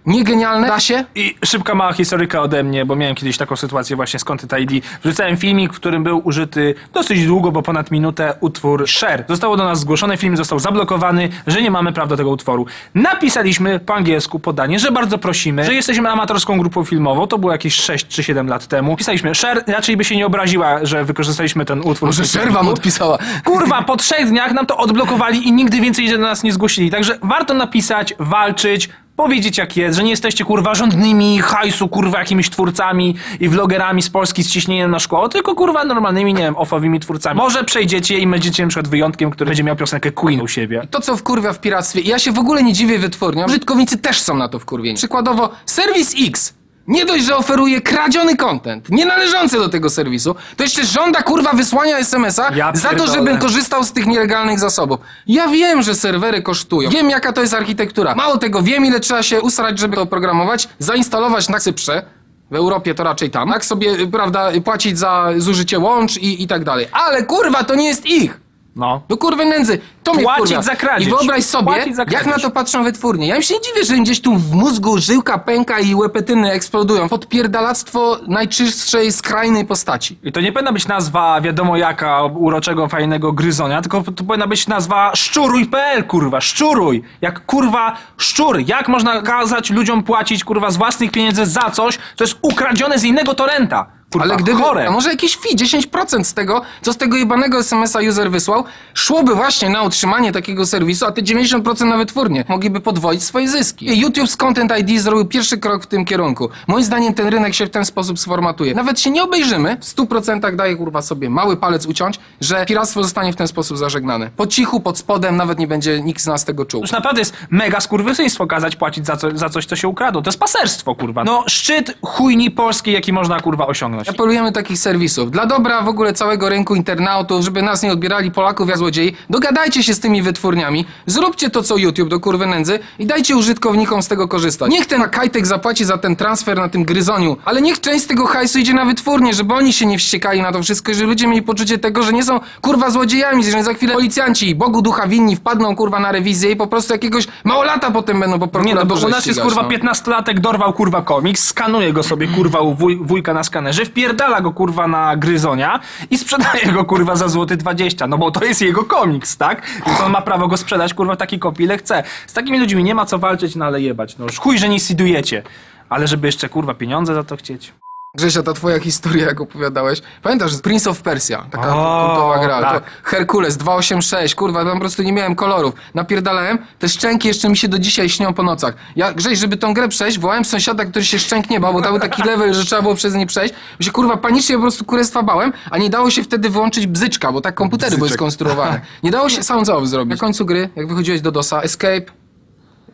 Nie genialne? Da się? I szybka mała historyka ode mnie, bo miałem kiedyś taką sytuację właśnie z Content ID. Wrzucałem filmik, w którym był użyty dosyć długo, bo ponad minutę, utwór Share. Zostało do nas zgłoszone, film został zablokowany, że nie mamy praw do tego utworu. Napisaliśmy po angielsku podanie, że bardzo prosimy, że jesteśmy amatorską grupą filmową, to było jakieś 6 czy 7 lat temu. Pisaliśmy Share, raczej by się nie obraziła, że wykorzystaliśmy ten utwór. Może w tym Szerwa mu filmiku. odpisała. Kurwa, po trzech dniach nam to odblokowali i nigdy więcej się do nas nie zgłosili. Także warto napisać, walczyć, powiedzieć jak jest, że nie jesteście kurwa rządnymi hajsu, kurwa jakimiś twórcami i vlogerami z Polski z ciśnieniem na szkło, tylko kurwa normalnymi, nie wiem, ofowymi twórcami. Może przejdziecie i będziecie na przykład wyjątkiem, który będzie miał piosenkę Queen u siebie. To, co wkurwia w piractwie, ja się w ogóle nie dziwię wytwórniom, użytkownicy też są na to wkurwieni. Przykładowo, serwis X nie dość, że oferuje kradziony content, nienależący do tego serwisu, to jeszcze żąda kurwa wysłania SMS-a Ja za to, żebym korzystał z tych nielegalnych zasobów. Ja wiem, że serwery kosztują. Wiem, jaka to jest architektura. Mało tego, wiem, ile trzeba się usrać, żeby to oprogramować, zainstalować na Cyprze. W Europie to raczej tam. Jak sobie, y, prawda, płacić za zużycie łącz i, i tak dalej. Ale kurwa, to nie jest ich! No. Do kurwy nędzy. To mnie Płacić wkurwia. za kradzież. I wyobraź sobie, Płacić za jak na to patrzą wytwórnie. Ja im się nie dziwię, że im gdzieś tu w mózgu żyłka pęka i łepetyny eksplodują. Podpierdalactwo najczystszej, skrajnej postaci. I to nie powinna być nazwa wiadomo jaka uroczego, fajnego gryzonia, tylko to powinna być nazwa szczuruj.pl, kurwa, szczuruj. Jak kurwa szczur. Jak można kazać ludziom płacić, kurwa, z własnych pieniędzy za coś, co jest ukradzione z innego torrenta? Kurwa, Ale gdyby, chore. a może jakieś fee, 10% z tego, co z tego jebanego SMS-a user wysłał, szłoby właśnie na utrzymanie takiego serwisu, a te 90% na wytwórnie. Mogliby podwoić swoje zyski. YouTube z Content ID zrobił pierwszy krok w tym kierunku. Moim zdaniem ten rynek się w ten sposób sformatuje. Nawet się nie obejrzymy, w 100% daje kurwa sobie mały palec uciąć, że piractwo zostanie w ten sposób zażegnane. Po cichu, pod spodem, nawet nie będzie nikt z nas tego czuł. Już naprawdę jest mega skurwysyństwo kazać płacić za, co, za coś, co się ukradło. To jest paserstwo, kurwa. No, szczyt chujni polskiej, jaki można, kurwa, osiągnąć. Apelujemy do takich serwisów. Dla dobra w ogóle całego rynku internautów, żeby nas nie odbierali Polaków jak złodziei, dogadajcie się z tymi wytwórniami, zróbcie to co YouTube do kurwy nędzy i dajcie użytkownikom z tego korzystać. Niech ten kajtek zapłaci za ten transfer na tym gryzoniu, ale niech część z tego hajsu idzie na wytwórnię, żeby oni się nie wściekali na to wszystko żeby ludzie mieli poczucie tego, że nie są kurwa złodziejami, że za chwilę policjanci Bogu ducha winni wpadną kurwa na rewizję i po prostu jakiegoś małolata potem będą po Nie, prokuraturze no bo u nas jest ścigać, kurwa no. 15-latek, dorwał kurwa komiks, skanuje go sobie kurwa u wuj, wujka na skanerze, wpierdala go kurwa na gryzonia i sprzedaje go kurwa za złoty 20, no bo to jest jego komiks, tak? Więc on ma prawo go sprzedać kurwa w takiej kopii ile chce. Z takimi ludźmi nie ma co walczyć, no ale jebać, no już chuj, że nie sidujecie. Ale żeby jeszcze kurwa pieniądze za to chcieć. Grzesia, ta twoja historia, jak opowiadałeś. Pamiętasz, Prince of Persia, taka O, kultowa gra. tak. To Herkules 286, kurwa, tam po prostu nie miałem kolorów. Napierdalałem, te szczęki jeszcze mi się do dzisiaj śnią po nocach. Ja, Grześ, żeby tą grę przejść, wołałem sąsiada, który się szczęk nie bał, bo tam był taki level, że trzeba było przez nie przejść. Bo się, kurwa, panicznie po prostu kurestwa bałem, a nie dało się wtedy wyłączyć bzyczka, bo tak komputery były skonstruowane. Nie dało się sound off zrobić. Na końcu gry, jak wychodziłeś do DOSa, escape,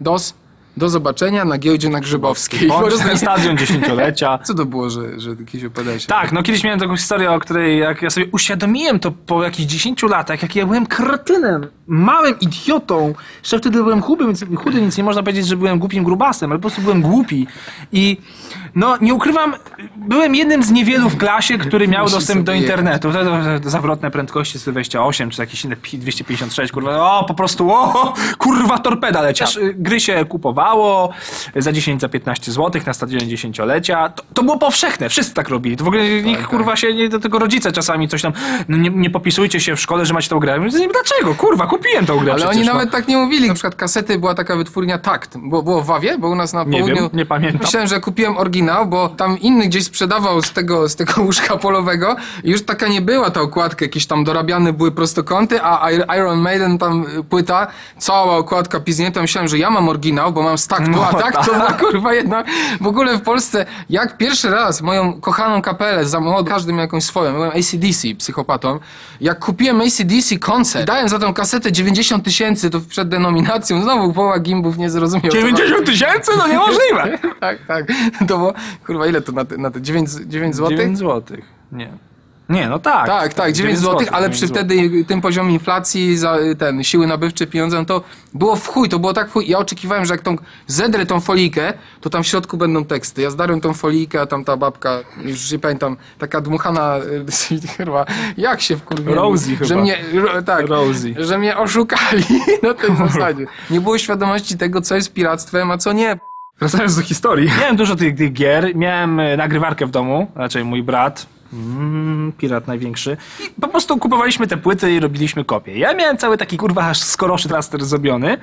DOS, do zobaczenia na giełdzie na Grzybowskiej. Bądź ten nie- dziesięciolecia. Co to było, że, że kiedyś opowiadałeś? Tak, no kiedyś miałem taką historię, o której jak ja sobie uświadomiłem to po jakichś 10 latach, jak ja byłem kretynem, małym idiotą. Jeszcze wtedy byłem chudy, więc, chudy, więc nie można powiedzieć, że byłem głupim grubasem, ale po prostu byłem głupi. I no nie ukrywam, byłem jednym z niewielu w klasie, który miał dostęp do internetu. To, to, to zawrotne prędkości 128 czy jakieś inne pi- 256, kurwa, o po prostu, o, kurwa torpeda leciała. Gry się kupowało za 10, za 15 zł na stadionie dziesięciolecia. To, to było powszechne, wszyscy tak robili. To w ogóle nikt, kurwa, się, nie, do tego rodzice czasami coś tam, no nie, nie popisujcie się w szkole, że macie tą grę. Dlaczego? Kurwa, kupiłem tą grę Ale przecież, oni no. nawet tak nie mówili. Na przykład kasety była taka wytwórnia Takt. Było, było w Wawie, bo u nas na Nie południu... wiem, nie pamiętam. Myślałem, że kupiłem oryginał, bo tam inny gdzieś sprzedawał z tego, z tego łóżka polowego i już taka nie była ta okładka. Jakieś tam dorabiane były prostokąty, a Ir- Iron Maiden tam y, płyta, cała okładka piznięta. Myślałem, że ja mam oryginał, bo mam z taktu, No a tak to była kurwa jedna. W ogóle w Polsce, jak pierwszy raz moją kochaną kapelę za młodo, każdy miał jakąś swoją, byłem ACDC, psychopatą. Jak kupiłem ACDC koncert, dałem za tą kasetę 90 tysięcy, to przed denominacją, znowu połowa gimbów nie zrozumiał. co 90 tysięcy? No niemożliwe! tak, tak. To było, kurwa, ile to na te, na te 9, 9 zł? 9 złotych. Nie. Nie, no tak. Tak, tak, 9 zł, złotych, ale 9 przy złotych. wtedy tym poziomie inflacji, za ten, siły nabywcze, pieniądze, no to było w chuj, to było tak w chuj. Ja oczekiwałem, że jak tą zedrę tą folijkę, to tam w środku będą teksty. Ja zdarłem tą folijkę, a tam ta babka, już nie pamiętam, taka dmuchana, chyba, jak się wkurwiłem. Rosie Że chyba. mnie, ro, tak, Rosie. że mnie oszukali na tej zasadzie. Nie było świadomości tego, co jest piractwem, a co nie. Wracając do historii. Miałem dużo tych, tych gier, miałem e, nagrywarkę w domu, raczej mój brat, mm, pirat największy. I po prostu kupowaliśmy te płyty i robiliśmy kopie. Ja miałem cały taki kurwa skoroszy raster zrobiony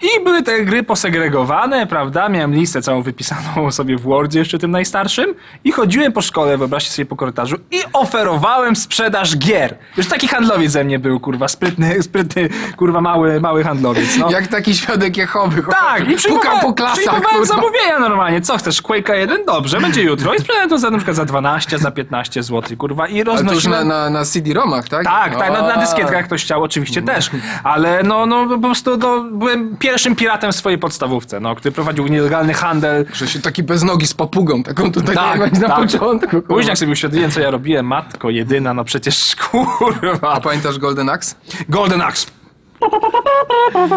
i były te gry posegregowane, prawda? Miałem listę całą wypisaną sobie w Wordzie, jeszcze tym najstarszym i chodziłem po szkole, wyobraźcie sobie po korytarzu i oferowałem sprzedaż gier. Już taki handlowiec ze mnie był, kurwa, sprytny, sprytny, kurwa, mały, mały handlowiec. No. Jak taki świadek Jehowy. Tak, i przyjmowałem, po klasach, przyjmowałem kurwa. zamówienia normalnie. Co chcesz, Quake'a 1? Dobrze, będzie jutro. I sprzedałem to za, na przykład za 12, za 15 zł, kurwa. I Ale to już roznosiłem... na, na, na CD-romach, tak? Tak, tak, na, na dyskietkach ktoś chciał, oczywiście też. Ale no, no po prostu no, byłem pierwszym piratem w swojej podstawówce, no, który prowadził nielegalny handel. Że się taki bez nogi z papugą, taką tutaj Tak, jak na tak. początku. kurwa. Później jak sobie uświadomiłem, co ja robiłem, matko jedyna, no przecież kurwa. A pamiętasz Golden Axe? Golden Axe.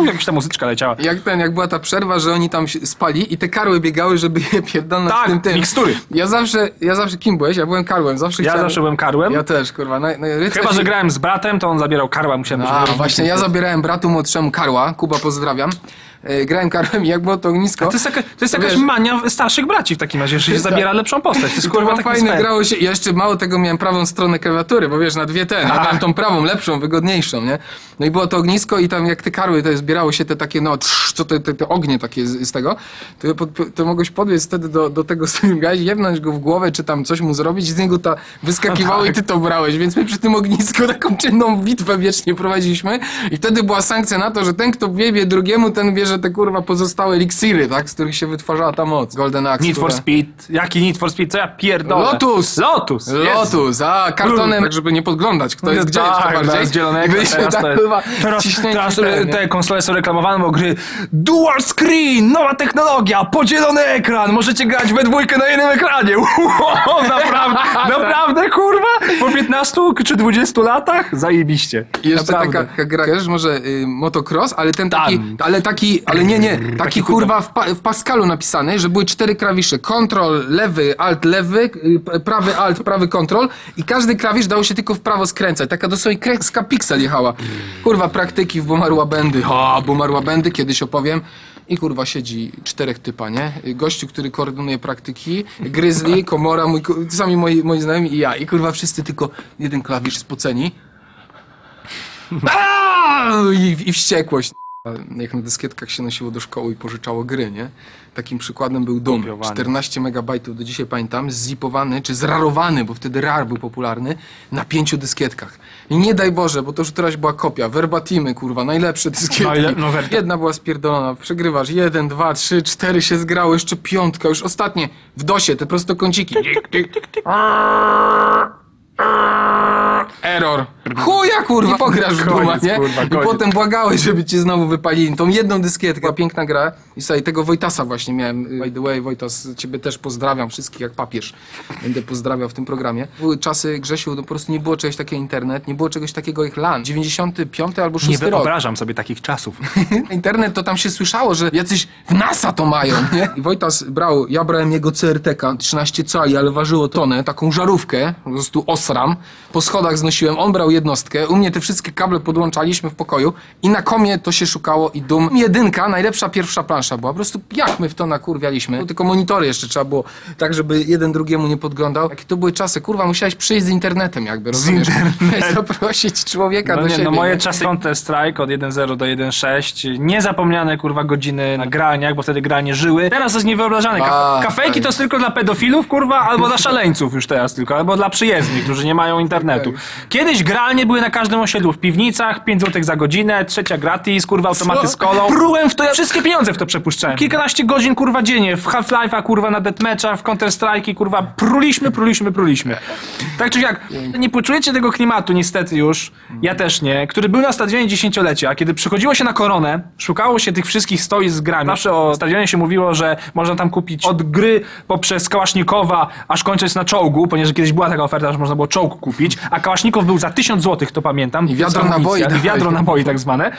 Jakaś ta muzyczka leciała. Jak ten, jak była ta przerwa, że oni tam się spali i te karły biegały, żeby je pierdolnąć Tak, tym tym. mikstury. Ja zawsze, ja zawsze kim byłeś? Ja byłem karłem, zawsze Ja chciałem... zawsze byłem karłem. Ja też, kurwa. Na, rycerz Chyba, że grałem z bratem, to on zabierał karła, musiałem A, właśnie, ja zabierałem bratu młodszemu karła, Kuba pozdrawiam. E, grałem karłem i jak było to ognisko... To jest, jaka, to jest to jakaś wiesz- mania starszych braci w takim razie, że się Tak. zabiera lepszą postać. To jest kurwa taki fajne, grało się. Ja jeszcze mało tego miałem prawą stronę klawiatury, bo wiesz, na dwie ten. Ja miałem tą prawą, lepszą, wygodniejszą, nie? No i było to ognisko i tam jak te karły, to zbierało się te takie, no, trz, co te, te, te ognie takie z, z tego, to, pod, to mogłeś podbiec wtedy do, do tego i jebnąć go w głowę, czy tam coś mu zrobić i z niego ta wyskakiwało i ty to brałeś. Więc my przy tym ognisku taką czynną bitwę wiecznie prowadziliśmy i wtedy była sankcja na to, że ten, kto wiebie drugiemu, ten bierze te kurwa pozostałe eliksiry, tak? Z których się wytwarzała ta moc. Golden Axe. Need for. Speed. Jaki Need for Speed? Co ja pierdolę? Lotus! Lotus! Lotus, a kartonem, tak żeby nie podglądać, kto jest gdzie tak, jeszcze bardziej. z zielonego. Byliśmy Teraz, tak, kurwa, teraz, teraz ten, te konsole są reklamowane, bo gry Dual Screen, nowa technologia, podzielony ekran, możecie grać we dwójkę na jednym ekranie. Wow, naprawdę, naprawdę, kurwa? Po 15 czy 20 latach? Zajebiście. I jeszcze Naprawdę. taka, taka gra, wiesz, może y, motocross, ale ten taki, Tam. ale taki, ale nie, nie, taki kurwa w, pa, w Pascalu napisany, że były cztery klawisze, kontrol, lewy, alt, lewy, y, prawy, alt, prawy, kontrol i każdy klawisz dało się tylko w prawo skręcać, taka dosłownie kreska piksel jechała. Kurwa, praktyki w Bomarła Bendy, ha, Bomarła Bendy, kiedyś opowiem. I kurwa siedzi czterech typa, nie? Gościu, który koordynuje praktyki, Grizzly, Komora, mój, sami moi, moi znajomi i ja. I kurwa wszyscy tylko jeden klawisz spoceni. Aaaa! I, I wściekłość. Jak na dyskietkach się nosiło do szkoły i pożyczało gry, nie? Takim przykładem był Doom. Kopiowany. 14 megabajtów, do dzisiaj pamiętam, zipowany, czy zrarowany, bo wtedy RAR był popularny, na pięciu dyskietkach. I nie daj Boże, bo to już teraz była kopia, verbatimy, kurwa, najlepsze dyskietki. No ile- no Jedna była spierdolona, przegrywasz, jeden, dwa, trzy, cztery się zgrało, jeszcze piątka, już ostatnie, w dosie, te prostokąciki. Error. Chuja, kurwa, pograsz w Duma, nie? kurwa, I potem błagałeś, żeby ci znowu wypalili tą jedną dyskietkę. Była piękna gra. I sobie tego Wojtasa właśnie miałem. By the way, Wojtas, ciebie też pozdrawiam, wszystkich jak papież. Będę pozdrawiał w tym programie. Były czasy, Grzesiu, no po prostu nie było czegoś takiego internet, nie było czegoś takiego jak LAN. 95 albo 6 Nie rok. wyobrażam sobie takich czasów. Internet to tam się słyszało, że jacyś w NASA to mają, nie? I Wojtas brał, ja brałem jego CRT-ka, 13 cali, ale ważyło tonę, taką żarówkę, po prostu osram, po schodach znosiłem, on brał jednostkę, u mnie te wszystkie kable podłączaliśmy w pokoju i na komie to się szukało i dum. Jedynka, najlepsza pierwsza plansza była, po prostu jak my w to nakurwialiśmy, tylko monitory jeszcze trzeba było, tak żeby jeden drugiemu nie podglądał. Jakie to były czasy, kurwa, musiałeś przyjść z internetem jakby, rozumiesz? internetem. Zaprosić człowieka No do nie, siebie. no moje nie? czasy Counter Strike od 1.0 do 1.6, niezapomniane kurwa godziny na graniach, bo wtedy granie żyły. Teraz to jest niewyobrażane. Kaf A, kafejki tak. to jest tylko dla pedofilów, kurwa, albo dla szaleńców już teraz tylko, albo dla przyjezdnych, którzy nie mają internetu. Kiedyś gralnie były na każdym osiedlu, w piwnicach, 5 zł za godzinę, trzecia gratis, kurwa, automaty z kolą. Prułem w to, ja wszystkie pieniądze w to przepuszczałem. Kilkanaście godzin, kurwa, dziennie, w Half-Life'a, kurwa, na Deathmatcha, w Counter Strike'i, kurwa, pruliśmy, pruliśmy, pruliśmy. Tak czy jak, nie poczujecie tego klimatu niestety już, ja też nie, który był na stadionie dziesięciolecia, kiedy przychodziło się na koronę, szukało się tych wszystkich stoi z grami. Zawsze o stadionie się mówiło, że można tam kupić od gry poprzez Kałasznikowa, aż kończąc na czołgu, ponieważ kiedyś była taka oferta, że można było czołg kupić, a Kałasznikow był za tysiąc złotych, to pamiętam. I wiadro naboi I dawali. wiadro naboi tak zwane.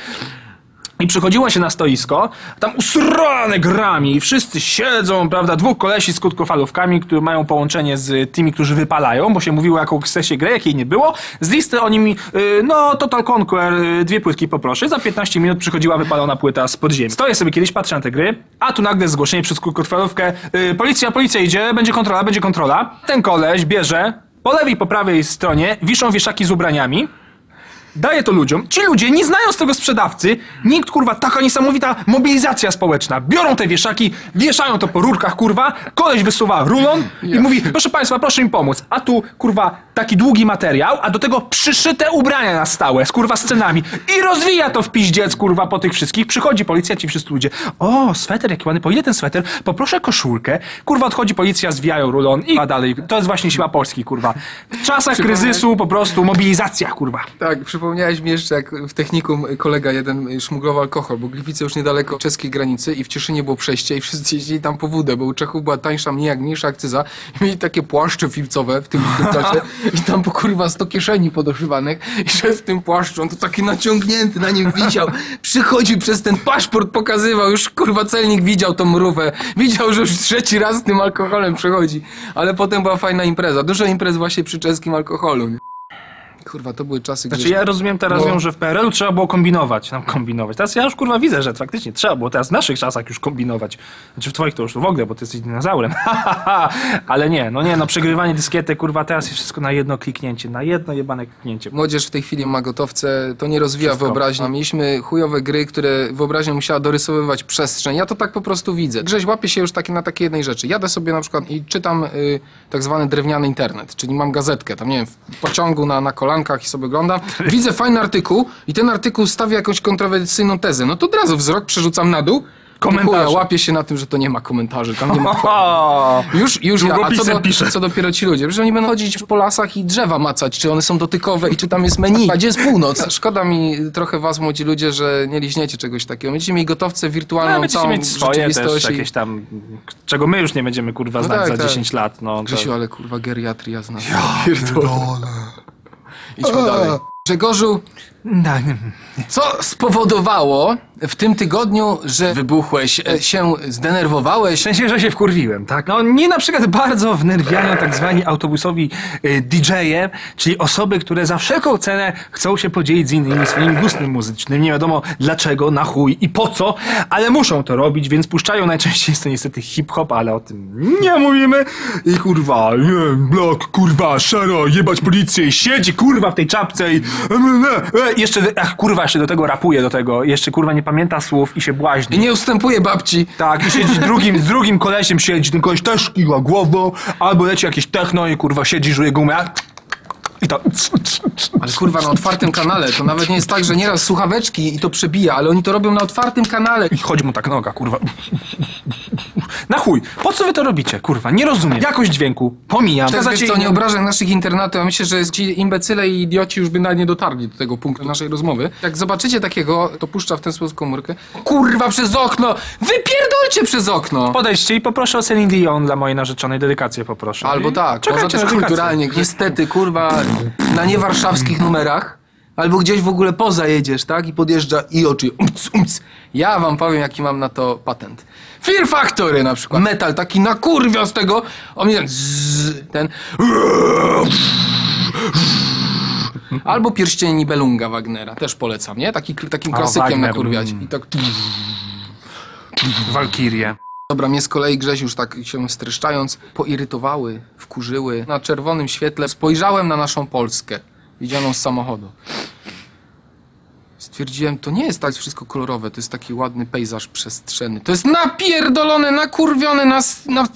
I przychodziło się na stoisko, tam usrane grami, wszyscy siedzą, prawda, dwóch kolesi z krótkofalówkami, które mają połączenie z tymi, którzy wypalają, bo się mówiło, jaką chce się grę, jakiej nie było. Z listy oni mi, y, no, Total Conquer, y, dwie płytki poproszę. Za 15 minut przychodziła wypalona płyta z podziemi. Stoję sobie kiedyś, patrzę na te gry, a tu nagle zgłoszenie przez krótkofalówkę, y, policja, policja idzie, będzie kontrola, będzie kontrola. Ten koleś bierze, po lewej, po prawej stronie wiszą wieszaki z ubraniami, Daję to ludziom. Ci ludzie, nie znając tego sprzedawcy, nikt, kurwa, taka niesamowita mobilizacja społeczna. Biorą te wieszaki, wieszają to po rurkach, kurwa, koleś wysuwa rulon i mówi, proszę państwa, proszę mi pomóc. A tu, kurwa, taki długi materiał, a do tego przyszyte ubrania na stałe, z kurwa scenami. I rozwija to w piździec, kurwa, po tych wszystkich. Przychodzi policja, ci wszyscy ludzie. O, sweter, jaki ładny, po ile ten sweter? Poproszę koszulkę. Kurwa, odchodzi policja, zwijają rulon i a dalej. To jest właśnie siła Polski, kurwa. W czasach kryzysu po prostu mobilizacja, kurwa. Tak, przypomniałeś mi jeszcze, jak w technikum kolega jeden szmuglował alkohol, bo Gliwice już niedaleko czeskiej granicy i w Cieszynie było przejście i wszyscy jeździli tam po wódę, bo u Czechów była tańsza, mniej jak mniejsza akcyza. I mieli takie płaszcze filcowe w tym czasie i tam po kurwa 100 kieszeni podoszywanych i szedł w tym płaszczu, on to taki naciągnięty na nim wisiał, przychodził przez ten paszport, pokazywał, już kurwa celnik widział tą mrówę, widział, że już trzeci raz z tym alkoholem przechodzi, ale potem była fajna impreza, dużo imprez właśnie przy czeskim alkoholu. nie? Kurwa, to były czasy, Znaczy ja rozumiem teraz No. ją, że w PRL-u trzeba było kombinować, nam kombinować. Teraz ja już kurwa widzę, że faktycznie trzeba było teraz w naszych czasach już kombinować. Znaczy w twoich to już w ogóle, bo ty jesteś dinozaurem. Ale nie, no nie, no przegrywanie dyskiety, kurwa, teraz jest wszystko na jedno kliknięcie, na jedno jebane kliknięcie. Młodzież w tej chwili ma gotowce, to nie rozwija Wszystko. wyobraźni. Mieliśmy chujowe gry, które wyobraźnia musiała dorysowywać przestrzeń. Ja to tak po prostu widzę. Grześ łapie się już takie na takiej jednej rzeczy. Jadę sobie na przykład i czytam y, tak zwany drewniany internet, czyli mam gazetkę, tam nie wiem, w pociągu na, na i sobie oglądam. Widzę fajny artykuł i ten artykuł stawia jakąś kontrowersyjną tezę. No to od razu wzrok przerzucam na dół. Komentarze. Chuja, łapię się na tym, że to nie ma komentarzy, tam nie ma już, już ja. A co, do, piszę. co dopiero ci ludzie? Że oni będą chodzić po lasach i drzewa macać, czy one są dotykowe i czy tam jest menu. A gdzie jest północ? Szkoda mi trochę was, młodzi ludzie, że nie liźniecie czegoś takiego. Będziecie mieli gotowce wirtualną No, będziecie mieć swoje też jakieś tam, czego my już nie będziemy kurwa No znać tak, za tak. 10 lat. No. Grzesiu, ale kurwa geriatria zna. Ja pierdolę. Idźmy dalej. Grzegorzu, co spowodowało w tym tygodniu, że wybuchłeś, e, się zdenerwowałeś? W sensie, że się wkurwiłem, tak? No, mnie na przykład bardzo wnerwiają tak zwani autobusowi y, DJ-e, czyli osoby, które za wszelką cenę chcą się podzielić z innymi swoim gustem muzycznym. Nie wiadomo dlaczego, na chuj i po co, ale muszą to robić, więc puszczają najczęściej jest to niestety hip-hop, ale o tym nie mówimy. I kurwa, nie, blok, kurwa, szaro, jebać policję siedzi kurwa w tej czapce i, e, e, jeszcze, ach kurwa, jeszcze do tego rapuje do tego, jeszcze kurwa nie pamięta słów i się błaźni. I nie ustępuje babci. Tak, i siedzi drugim, z drugim kolesiem siedzi, ten koleś też kiwa głową, albo leci jakieś techno i kurwa siedzi, żuje gumę, a... I to... Ale kurwa, na otwartym kanale to nawet nie jest tak, że nieraz słuchaweczki i to przebija, ale oni to robią na otwartym kanale. I chodzi mu tak noga, kurwa. Na chuj, po co wy to robicie, kurwa? Nie rozumiem. Jakość dźwięku, pomijam. Teraz wiesz co, nie obrażaj naszych internatów, ja myślę, że ci imbecyle i idioci już by nawet nie dotarli do tego punktu naszej rozmowy. Jak zobaczycie takiego, to puszcza w ten sposób komórkę. Kurwa, przez okno! Wypierdolcie przez okno! Podejdźcie i poproszę o Celine Dion dla mojej narzeczonej dedykację poproszę. Albo I tak, czekajcie na też dedykację. kulturalnie. Niestety, kurwa, na niewarszawskich numerach, albo gdzieś w ogóle poza jedziesz, tak? I podjeżdża i oczy, umc, umc. Ja wam powiem, jaki mam na to patent. Fear Factory na przykład. Metal taki nakurwia z tego, on mi ten, zzz, ten... Albo Pierścień Nibelunga Wagnera, też polecam, nie? Taki, takim klasykiem Wagner, nakurwiać. mm. I tak... Walkirie. Dobra, mnie z kolei Grześ już tak się streszczając poirytowały, wkurzyły. Na czerwonym świetle spojrzałem na naszą Polskę, widzianą z samochodu. Stwierdziłem, to nie jest tak wszystko kolorowe, to jest taki ładny pejzaż przestrzenny. To jest napierdolone, nakurwione, nas... Na,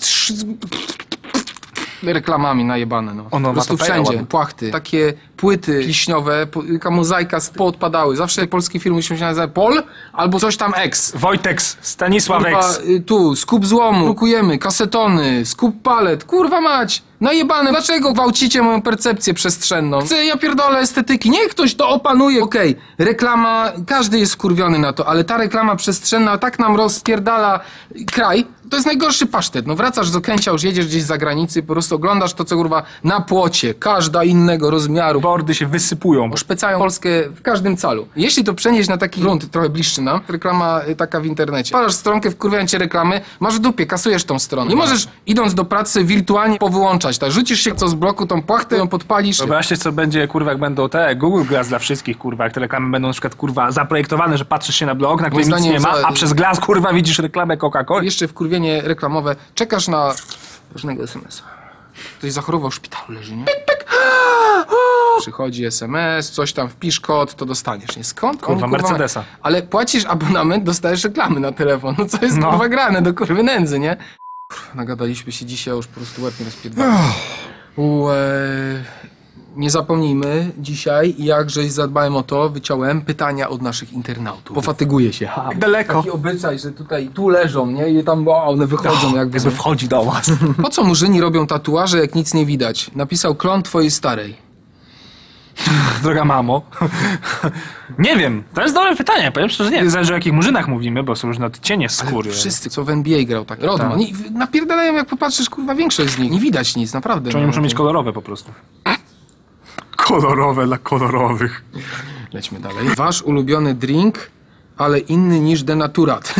reklamami najebane, no. Ono po prostu wszędzie. ładne. Płachty. Takie płyty liśniowe, po- taka mozaika z- poodpadały. Zawsze polski film musi się nazywać Pol albo coś tam X. Wojtek, Stanisław Kurwa, Eks. y, tu, skup złomu, drukujemy, kasetony, skup palet, kurwa mać. Najebane, dlaczego gwałcicie moją percepcję przestrzenną? Chcę, ja pierdolę estetyki, niech ktoś to opanuje. Okej, reklama, każdy jest skurwiony na to, ale ta reklama przestrzenna tak nam rozpierdala kraj. To jest najgorszy pasztet. No wracasz z Okęcia, już jedziesz gdzieś z zagranicy, po prostu oglądasz to, co kurwa na płocie, każda innego rozmiaru. Bordy się wysypują. Oszpecają Polskę w każdym calu. Jeśli to przenieść na taki grunt trochę bliższy nam, reklama y, taka w internecie. Palasz stronkę, wkurwiają cię reklamy, masz w dupie, kasujesz tą stronę. Nie możesz, idąc do pracy, wirtualnie powyłączać. Tak, rzucisz się co z bloku, tą płachtę, ją podpalisz. Wyobraźcie, co będzie, kurwa, jak będą te Google Glass dla wszystkich, kurwa, jak te reklamy będą na przykład, kurwa, zaprojektowane, że patrzysz się na blog, na którym nic nie ma, a przez Glass, kurwa, widzisz reklamę Coca-Coli. Jeszcze wkurwienie reklamowe. Czekasz na ważnego SMS-a. Ktoś zachorował w szpitalu, leży, nie? Przychodzi SMS, coś tam wpisz kod, to dostaniesz, nie? Skąd? Kurwa, Oni, Mercedesa. Ale płacisz abonament, dostajesz reklamy na telefon. No co jest No. kurwa grane do kurwy nędzy, nie? Kurwa, Nagadaliśmy się dzisiaj, a już po prostu łeb. U, e, nie zapomnijmy dzisiaj, jak żeś zadbałem o to, wyciąłem pytania od naszych internautów. Pofatyguję się. Ha. Jak daleko. Taki obyczaj, że tutaj tu leżą, nie? I tam o, one wychodzą jakby. Jakby wchodzi do was. Po co murzyni robią tatuaże, jak nic nie widać? Napisał klon twojej starej. Droga mamo. nie wiem, to jest dobre pytanie, powiem szczerze, nie. Zależy o jakich murzynach mówimy, bo są różne odcienie skóry. Wszyscy, co w NBA grał tak. Rodman. Oni napierdalają, jak popatrzysz, kurwa, większość z nich. Nie widać nic, naprawdę. Czy oni no. muszą mieć kolorowe po prostu. Kolorowe dla kolorowych. Lećmy dalej. Wasz ulubiony drink, ale inny niż denaturat.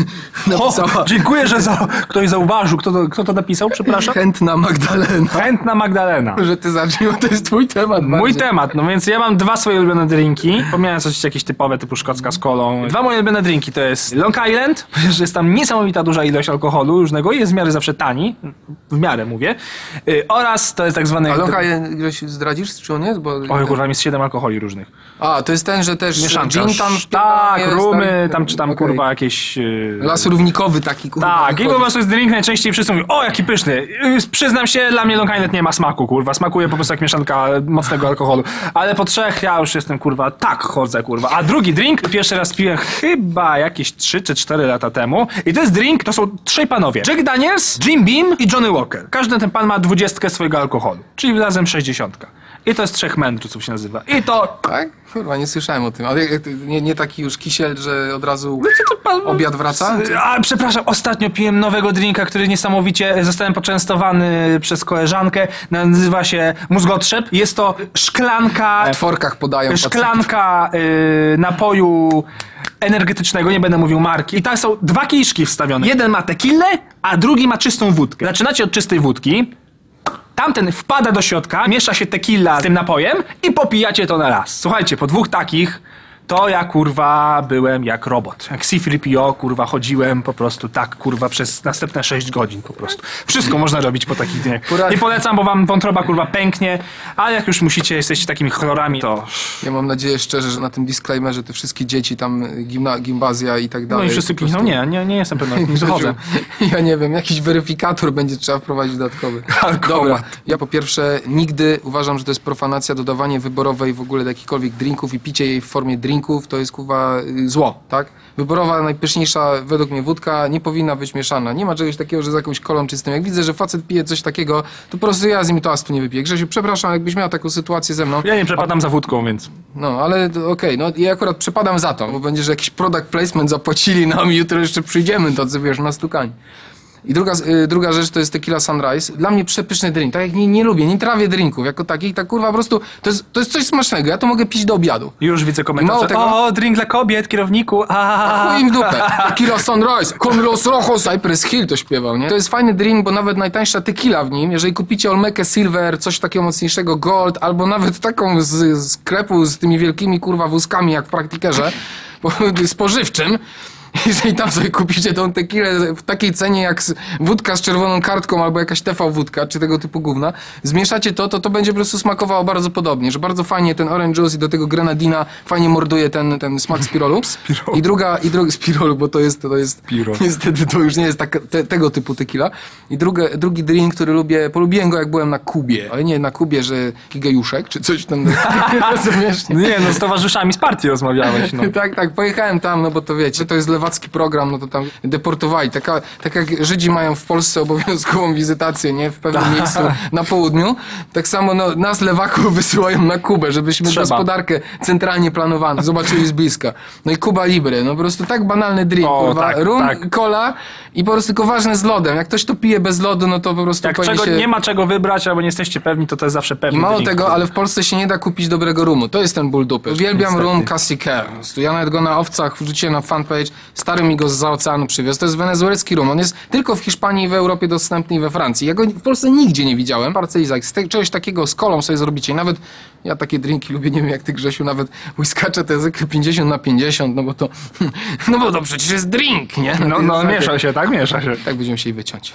O, Napisała dziękuję, że za, ktoś zauważył. Kto to, kto to napisał, przepraszam? chętna Magdalena. Chętna Magdalena. Że ty zacznij, to jest twój temat. Mój bardziej. temat, no więc ja mam dwa swoje ulubione drinki. Pomijając coś jakieś typowe, typu szkocka z kolą. Dwa moje ulubione drinki to jest Long Island, ponieważ jest tam niesamowita duża ilość alkoholu różnego i jest w miarę zawsze tani. W miarę mówię. Y, oraz to jest tak zwany... A Loka gdzieś zdradzisz, czy on jest? Bo... Oj, kurwa, jest siedem alkoholi różnych. A, to jest ten, że też Mieszanka. gin tam Tak, jest, tam czy tam Okej. kurwa jakieś... Yy... Las równikowy taki, kurwa. Tak, i po prostu jest drink najczęściej wszyscy mówią, o jaki pyszny. Yy, Przyznam się, dla mnie Long Island nie ma smaku, kurwa. Smakuje po prostu jak mieszanka mocnego alkoholu. Ale po trzech ja już jestem, kurwa, tak chodzę, kurwa. A drugi drink pierwszy raz piłem chyba jakieś 3 czy 4 lata temu. I to jest drink, to są trzej panowie. Jack Daniels, Jim Beam i Johnny Walker. Każdy ten pan ma dwudziestkę swojego alkoholu. Czyli razem sześćdziesiątka. I to jest trzech mędrców się nazywa. I to... Tak? Kurwa, nie słyszałem o tym. Ale jak- nie, nie taki już kisiel, że od razu pan- obiad wraca? A, przepraszam, ostatnio piłem nowego drinka, który niesamowicie zostałem poczęstowany przez koleżankę. Nazywa się mózgotrzep. Jest to szklanka... W forkach podają. Szklanka y, napoju energetycznego, nie będę mówił marki. I tam są dwa kieliszki wstawione. Jeden ma tequilę, a drugi ma czystą wódkę. Zaczynacie od czystej wódki. Tamten wpada do środka, miesza się tequila z tym napojem i popijacie to na raz. Słuchajcie, po dwóch takich to ja kurwa byłem jak robot. Jak C-3PO kurwa chodziłem po prostu tak kurwa przez następne 6 godzin po prostu. Wszystko można robić po takich dniach. Nie polecam, bo wam wątroba kurwa pęknie, ale jak już musicie, jesteście takimi horrorami, to Ja mam nadzieję szczerze, że na tym disclaimerze te wszystkie dzieci tam, gimna, gimbazja i tak no dalej. i wszyscy prostu- piszą, nie, nie, nie jestem pewien, nie dochodzę. Ja nie wiem, jakiś weryfikator będzie trzeba wprowadzić dodatkowy. Dobra, ja po pierwsze nigdy uważam, że to jest profanacja dodawanie wyborowej w ogóle do jakichkolwiek drinków i picie jej w formie drinków, to jest kurwa y, zło, tak? Wyborowa, najpyszniejsza według mnie wódka nie powinna być mieszana. Nie ma czegoś takiego, że z jakąś kolą czystą. Jak widzę, że facet pije coś takiego, to po prostu ja z nim toastu nie wypiję. Grzesiu, przepraszam, jakbyś miał taką sytuację ze mną. Ja nie przepadam za wódką, więc... No, ale okej, no ja akurat przepadam za to, bo będzie, że jakiś product placement zapłacili nam i jutro jeszcze przyjdziemy, to co wiesz, na stukanie. I druga, y, druga rzecz to jest tequila sunrise. Dla mnie przepyszny drink. Tak jak nie, nie lubię, nie trawię drinków jako takich, tak kurwa po prostu to jest, to jest coś smacznego. Ja to mogę pić do obiadu. Już widzę komentarze. tego- O, drink dla kobiet, kierowniku. A, Chuj im dupę. Tequila sunrise, con los rojos, Cypress Hill to śpiewał, nie? To jest fajny drink, bo nawet najtańsza tequila w nim, jeżeli kupicie Olmekę Silver, coś takiego mocniejszego Gold, albo nawet taką z, sklepu z tymi wielkimi kurwa wózkami jak w praktikerze, bo, spożywczym, jeżeli tam sobie kupicie tą tequilę w takiej cenie jak wódka z czerwoną kartką albo jakaś TV wódka, czy tego typu gówna, zmieszacie to, to to będzie po prostu smakowało bardzo podobnie, że bardzo fajnie ten orange juice i do tego grenadina fajnie morduje ten, ten smak spirolu. I druga, i druga spirolu, bo to jest, to jest Spirol. niestety to już nie jest tak, te, tego typu tequila. I drugie, drugi drink, który lubię, polubiłem go jak byłem na Kubie, ale nie na Kubie, że gigejuszek, czy coś tam, rozumiesz? Nie, no z towarzyszami z partii rozmawiałeś, no. Tak, tak, pojechałem tam, no bo to wiecie, to jest lewacki program, no to tam deportowali. Taka, tak jak Żydzi mają w Polsce obowiązkową wizytację, nie? W pewnym miejscu na południu, tak samo no, nas lewaków wysyłają na Kubę, żebyśmy Trzeba. gospodarkę centralnie planowaną zobaczyli z bliska. No i Kuba Libre, no po prostu tak banalny drink, O, kurwa, tak, rum, tak. cola i po prostu tylko ważne z lodem. Jak ktoś to pije bez lodu, no to po prostu Jak czego, się... nie ma czego wybrać, albo nie jesteście pewni, to to jest zawsze pewny I mało drink. tego, ale w Polsce się nie da kupić dobrego rumu. To jest ten ból dupy. Uwielbiam Niestety. rum Cassie Care. Ja nawet go na owcach wrzuciłem na fanpage. Stary mi go z oceanu przywiózł. To jest wenezuelski rum. On jest tylko w Hiszpanii i w Europie dostępny i we Francji. Ja go w Polsce nigdzie nie widziałem. Parce Izak, z te, czegoś takiego z kolą sobie zrobicie. I nawet ja takie drinki lubię, nie wiem jak ty Grzesiu, nawet whiskacze jest zwykle 50 na 50, no bo to, no bo to przecież jest drink, nie? No, no takie- miesza się, tak? Miesza się. Tak będziemy się jej wyciąć.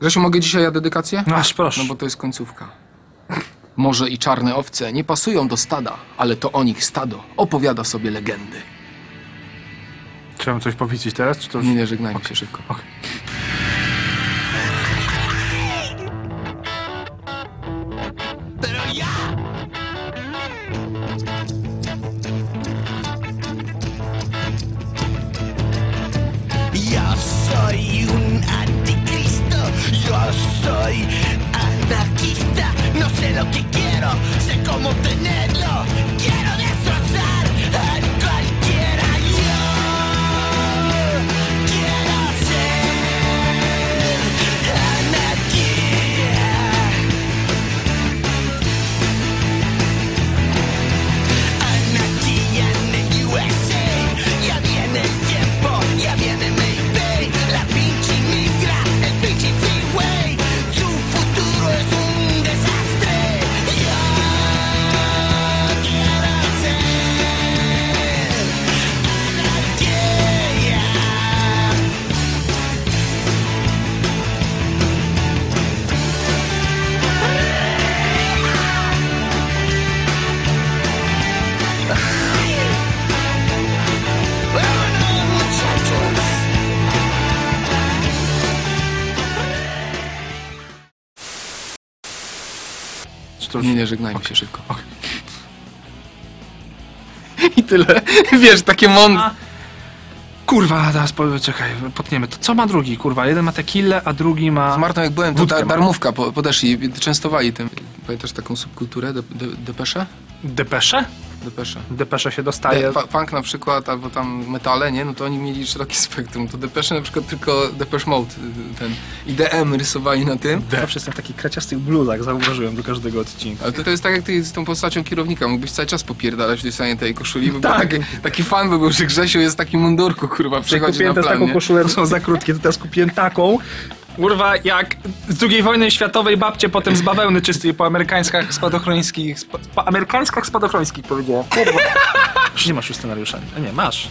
Grzesiu, mogę dzisiaj ja dedykację? No aż proszę. No bo to jest końcówka. Może i czarne owce nie pasują do stada, ale to o nich stado opowiada sobie legendy. Chciałem coś powiedzieć teraz, czy to już... Nie, nie żegnajmy się szybko. Yo soy Żegnajmy się szybko. I tyle. Wiesz, takie mądre. Kurwa, teraz po, czekaj, potniemy. To co ma drugi, kurwa? Jeden ma tequilę, a drugi ma... Z Martą jak byłem, to da, darmówka po, podeszli, częstowali tym. Pamiętasz taką subkulturę, de, de, depesze? Depesze? Depesze. Depesze się De, dostaje... fa- punk na przykład, albo tam metale, nie? No to oni mieli szerokie spektrum. To depesze na przykład tylko Depeche Mode, y, ten IDM rysowali na tym. Zawsze jestem w takich kraciastych bluzach, zauważyłem do każdego odcinka. Ale to, to jest tak jak ty z tą postacią kierownika, mógłbyś cały czas popierdalać w tej samej tej koszuli, bo Tak. taki, taki fan by był, że Grzesiu jest taki mundurku, kurwa, przychodzi kupiłem na plan, taką koszulę, to są za krótkie, to teraz kupiłem taką Kurwa, jak z II wojny światowej babcie potem z bawełny czystej po amerykańskach spadochrońskich... Spa, po amerykańskach spadochrońskich powiedziałem. Kurwa. Już nie masz już scenariusza. A nie, masz.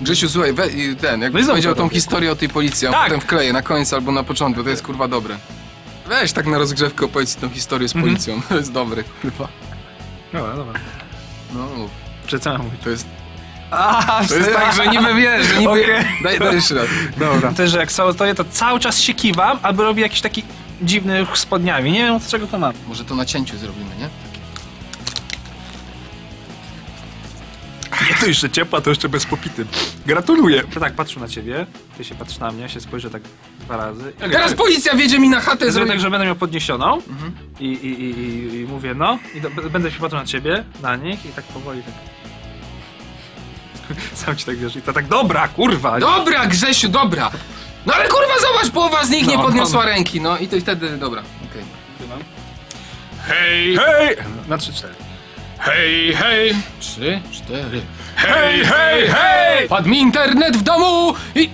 Grzesiu, słuchaj, we, ten, jakbyś No powiedział tą historię o tej policji, a Tak. potem wkleję na końcu albo na początku, to jest kurwa dobre. Weź tak na rozgrzewkę opowiedz tą historię z Mhm. policją, to jest dobre, kurwa. Dobra, dobra. No, Przecież mówię. to jest, A, to jest tak, że niby wiesz, że niby... Okej. Daj, daj jeszcze raz. Dobra. To, że jak stoję, to cały czas się kiwam, albo robię jakiś taki dziwny ruch spodniami. Nie wiem, od czego to mam. Może to na cięciu zrobimy, nie? Nie to jeszcze ciepła, to jeszcze bez popity. Gratuluję. To tak, patrzę na ciebie, ty się patrzysz na mnie, się spojrzę tak dwa razy. Teraz policja wiedzie mi na chatę, Zrobię zrobi... tak, że będę miał podniesioną i, i, i, i, i mówię no i do, będę się patrzył na ciebie, na nich i tak powoli tak... Sam ci tak wiesz i to tak dobra, kurwa! Dobra, Grzesiu, dobra! No ale kurwa, zobacz, połowa z nich nie No, podniosła no. ręki, no i to wtedy, dobra, okej. Hej, Hej! Na trzy, cztery. hej, hej, Trzy, cztery... hej, hej, hej! Padł mi internet w domu i...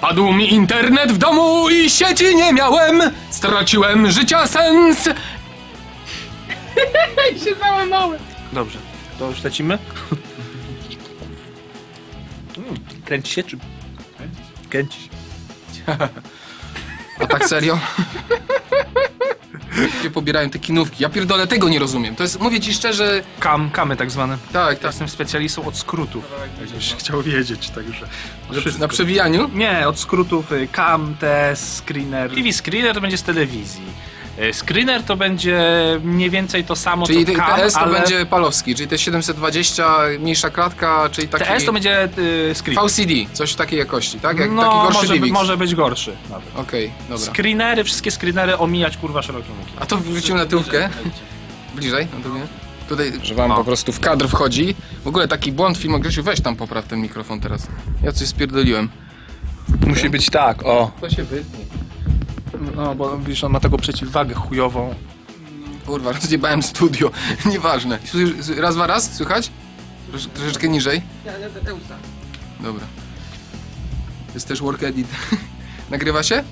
Padł mi internet w domu i sieci nie miałem. Straciłem życia sens. I się załamałem. Dobrze, to już lecimy? Mm, Kręci się czy... Kręci się. A tak serio? Gdzie pobierają te kinówki? Ja pierdolę, tego nie rozumiem. To jest, mówię ci szczerze, Kam, kamy tak zwane. tak, Ja tak. jestem specjalistą od skrótów. Jakbyś chciał wiedzieć, także... Że na przewijaniu? Nie, od skrótów y, cam, test, screener. TV screener to będzie z telewizji. Y, Screener to będzie mniej więcej to samo Czyli co cam, TS to ale będzie palowski, czyli te 720, mniejsza klatka, czyli taki... TS to będzie y, screen. VCD, coś w takiej jakości, tak? Jak taki no, gorszy może, DivX. może być gorszy nawet. Okej, dobra. Screenery, wszystkie screenery omijać kurwa szerokim łukiem. A to wrócimy na tyłkę. Bliżej, na drugą. Tutaj, że wam No. po prostu w kadr wchodzi. W ogóle taki błąd filmu, Grzesiu, weź tam popraw ten mikrofon teraz. Ja coś spierdoliłem. Musi być tak, o. To się wytnie. No, bo wiesz, on ma taką przeciwwagę chujową. Kurwa, rozjebałem studio. Nieważne. Słyszysz- Raz, dwa, raz, słychać? Trosz, troszeczkę niżej. Dobra. Jest też work edit. Nagrywa się?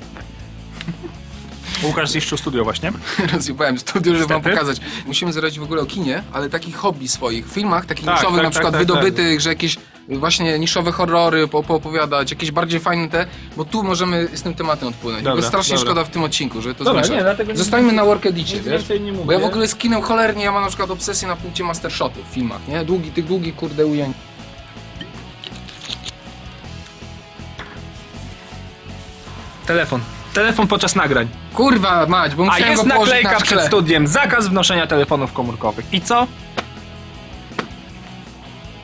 Łukasz zniszczył studio właśnie. Rozjebałem studio, żeby wam Niestety. pokazać. Musimy zrobić w ogóle o kinie, ale takich hobby swoich. W filmach, takich Tak, niszowych tak, na tak, przykład tak, wydobytych, że jakieś właśnie niszowe horrory po, poopowiadać, jakieś bardziej fajne te, bo tu możemy z tym tematem odpłynąć. Dobra, bo strasznie dobra. szkoda w tym odcinku, że to Dobra, zmieszać. nie, Zostańmy na work edicie, Bo ja w ogóle z kinem cholernie, ja mam na przykład obsesję na punkcie mastershotów w filmach, nie? Długi, tych długich kurde ujęć. Telefon. Telefon podczas nagrań. Kurwa mać, bo A musiałem jest go naklejka na przed studiem. Zakaz wnoszenia telefonów komórkowych. I co?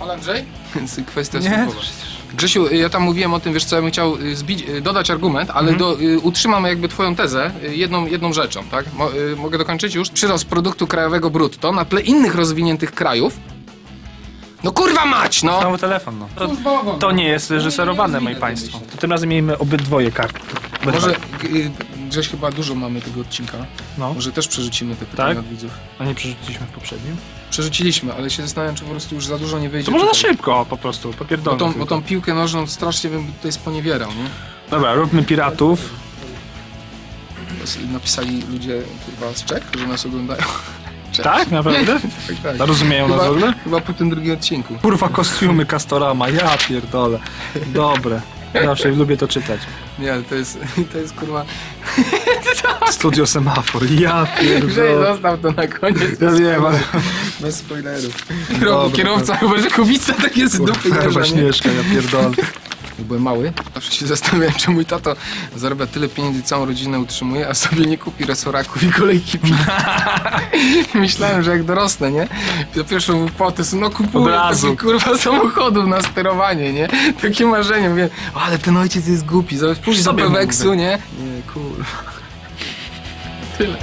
Ale Andrzej? Więc kwestia Nie, przecież- Grzesiu, ja tam mówiłem o tym, wiesz co, ja bym chciał y, zbić, y, dodać argument, ale Mhm. do, y, utrzymam jakby twoją tezę jedną, jedną rzeczą, tak? Mo, y, mogę dokończyć już? Przyrost produktu krajowego brutto na tle innych rozwiniętych krajów. No kurwa mać, no! Znowu telefon, no. To, to nie jest reżyserowane, moi państwo. To tym razem miejmy obydwoje karty. Może, y, Grześ, chyba dużo mamy tego odcinka. No. Może też przerzucimy te pytania Tak? od widzów. A nie przerzuciliśmy w poprzednim? Przerzuciliśmy, ale się zastanawiam, czy po prostu już za dużo nie wyjdzie. To może tutaj. szybko po prostu, Bo popierdolę. bo tylko. tą piłkę nożną strasznie bym tutaj sponiewierał, nie? Dobra, róbmy piratów. Napisali ludzie kurwa z Czech, że nas oglądają. Tak? Naprawdę? Tak, tak. Rozumieją nas w Chyba, ogóle? chyba po tym drugim odcinku. Kurwa, kostiumy Castorama, ja pierdolę. Dobre. Zawsze lubię to czytać. Nie, ale to jest, to jest kurwa... Studio Semafor, ja pierdolę. zostaw to na koniec. Ja wiem, ale... Bez spoilerów. Dobra, Kierowca chyba, że kubica tak jest dupy Kurwa? Śnieżka, ja pierdolę. Jak byłem mały, zawsze się zastanawiałem, czy mój tato zarabia tyle pieniędzy, całą rodzinę utrzymuje, a sobie nie kupi resoraków i kolejki Myślałem, że jak dorosnę, nie? Do pierwszą wypłatę, no kupuję takie kurwa samochodów na sterowanie, nie? Takie marzenie, mówię, ale ten ojciec jest głupi, pójść do Peweksu, nie? Nie, kurwa. Tyle.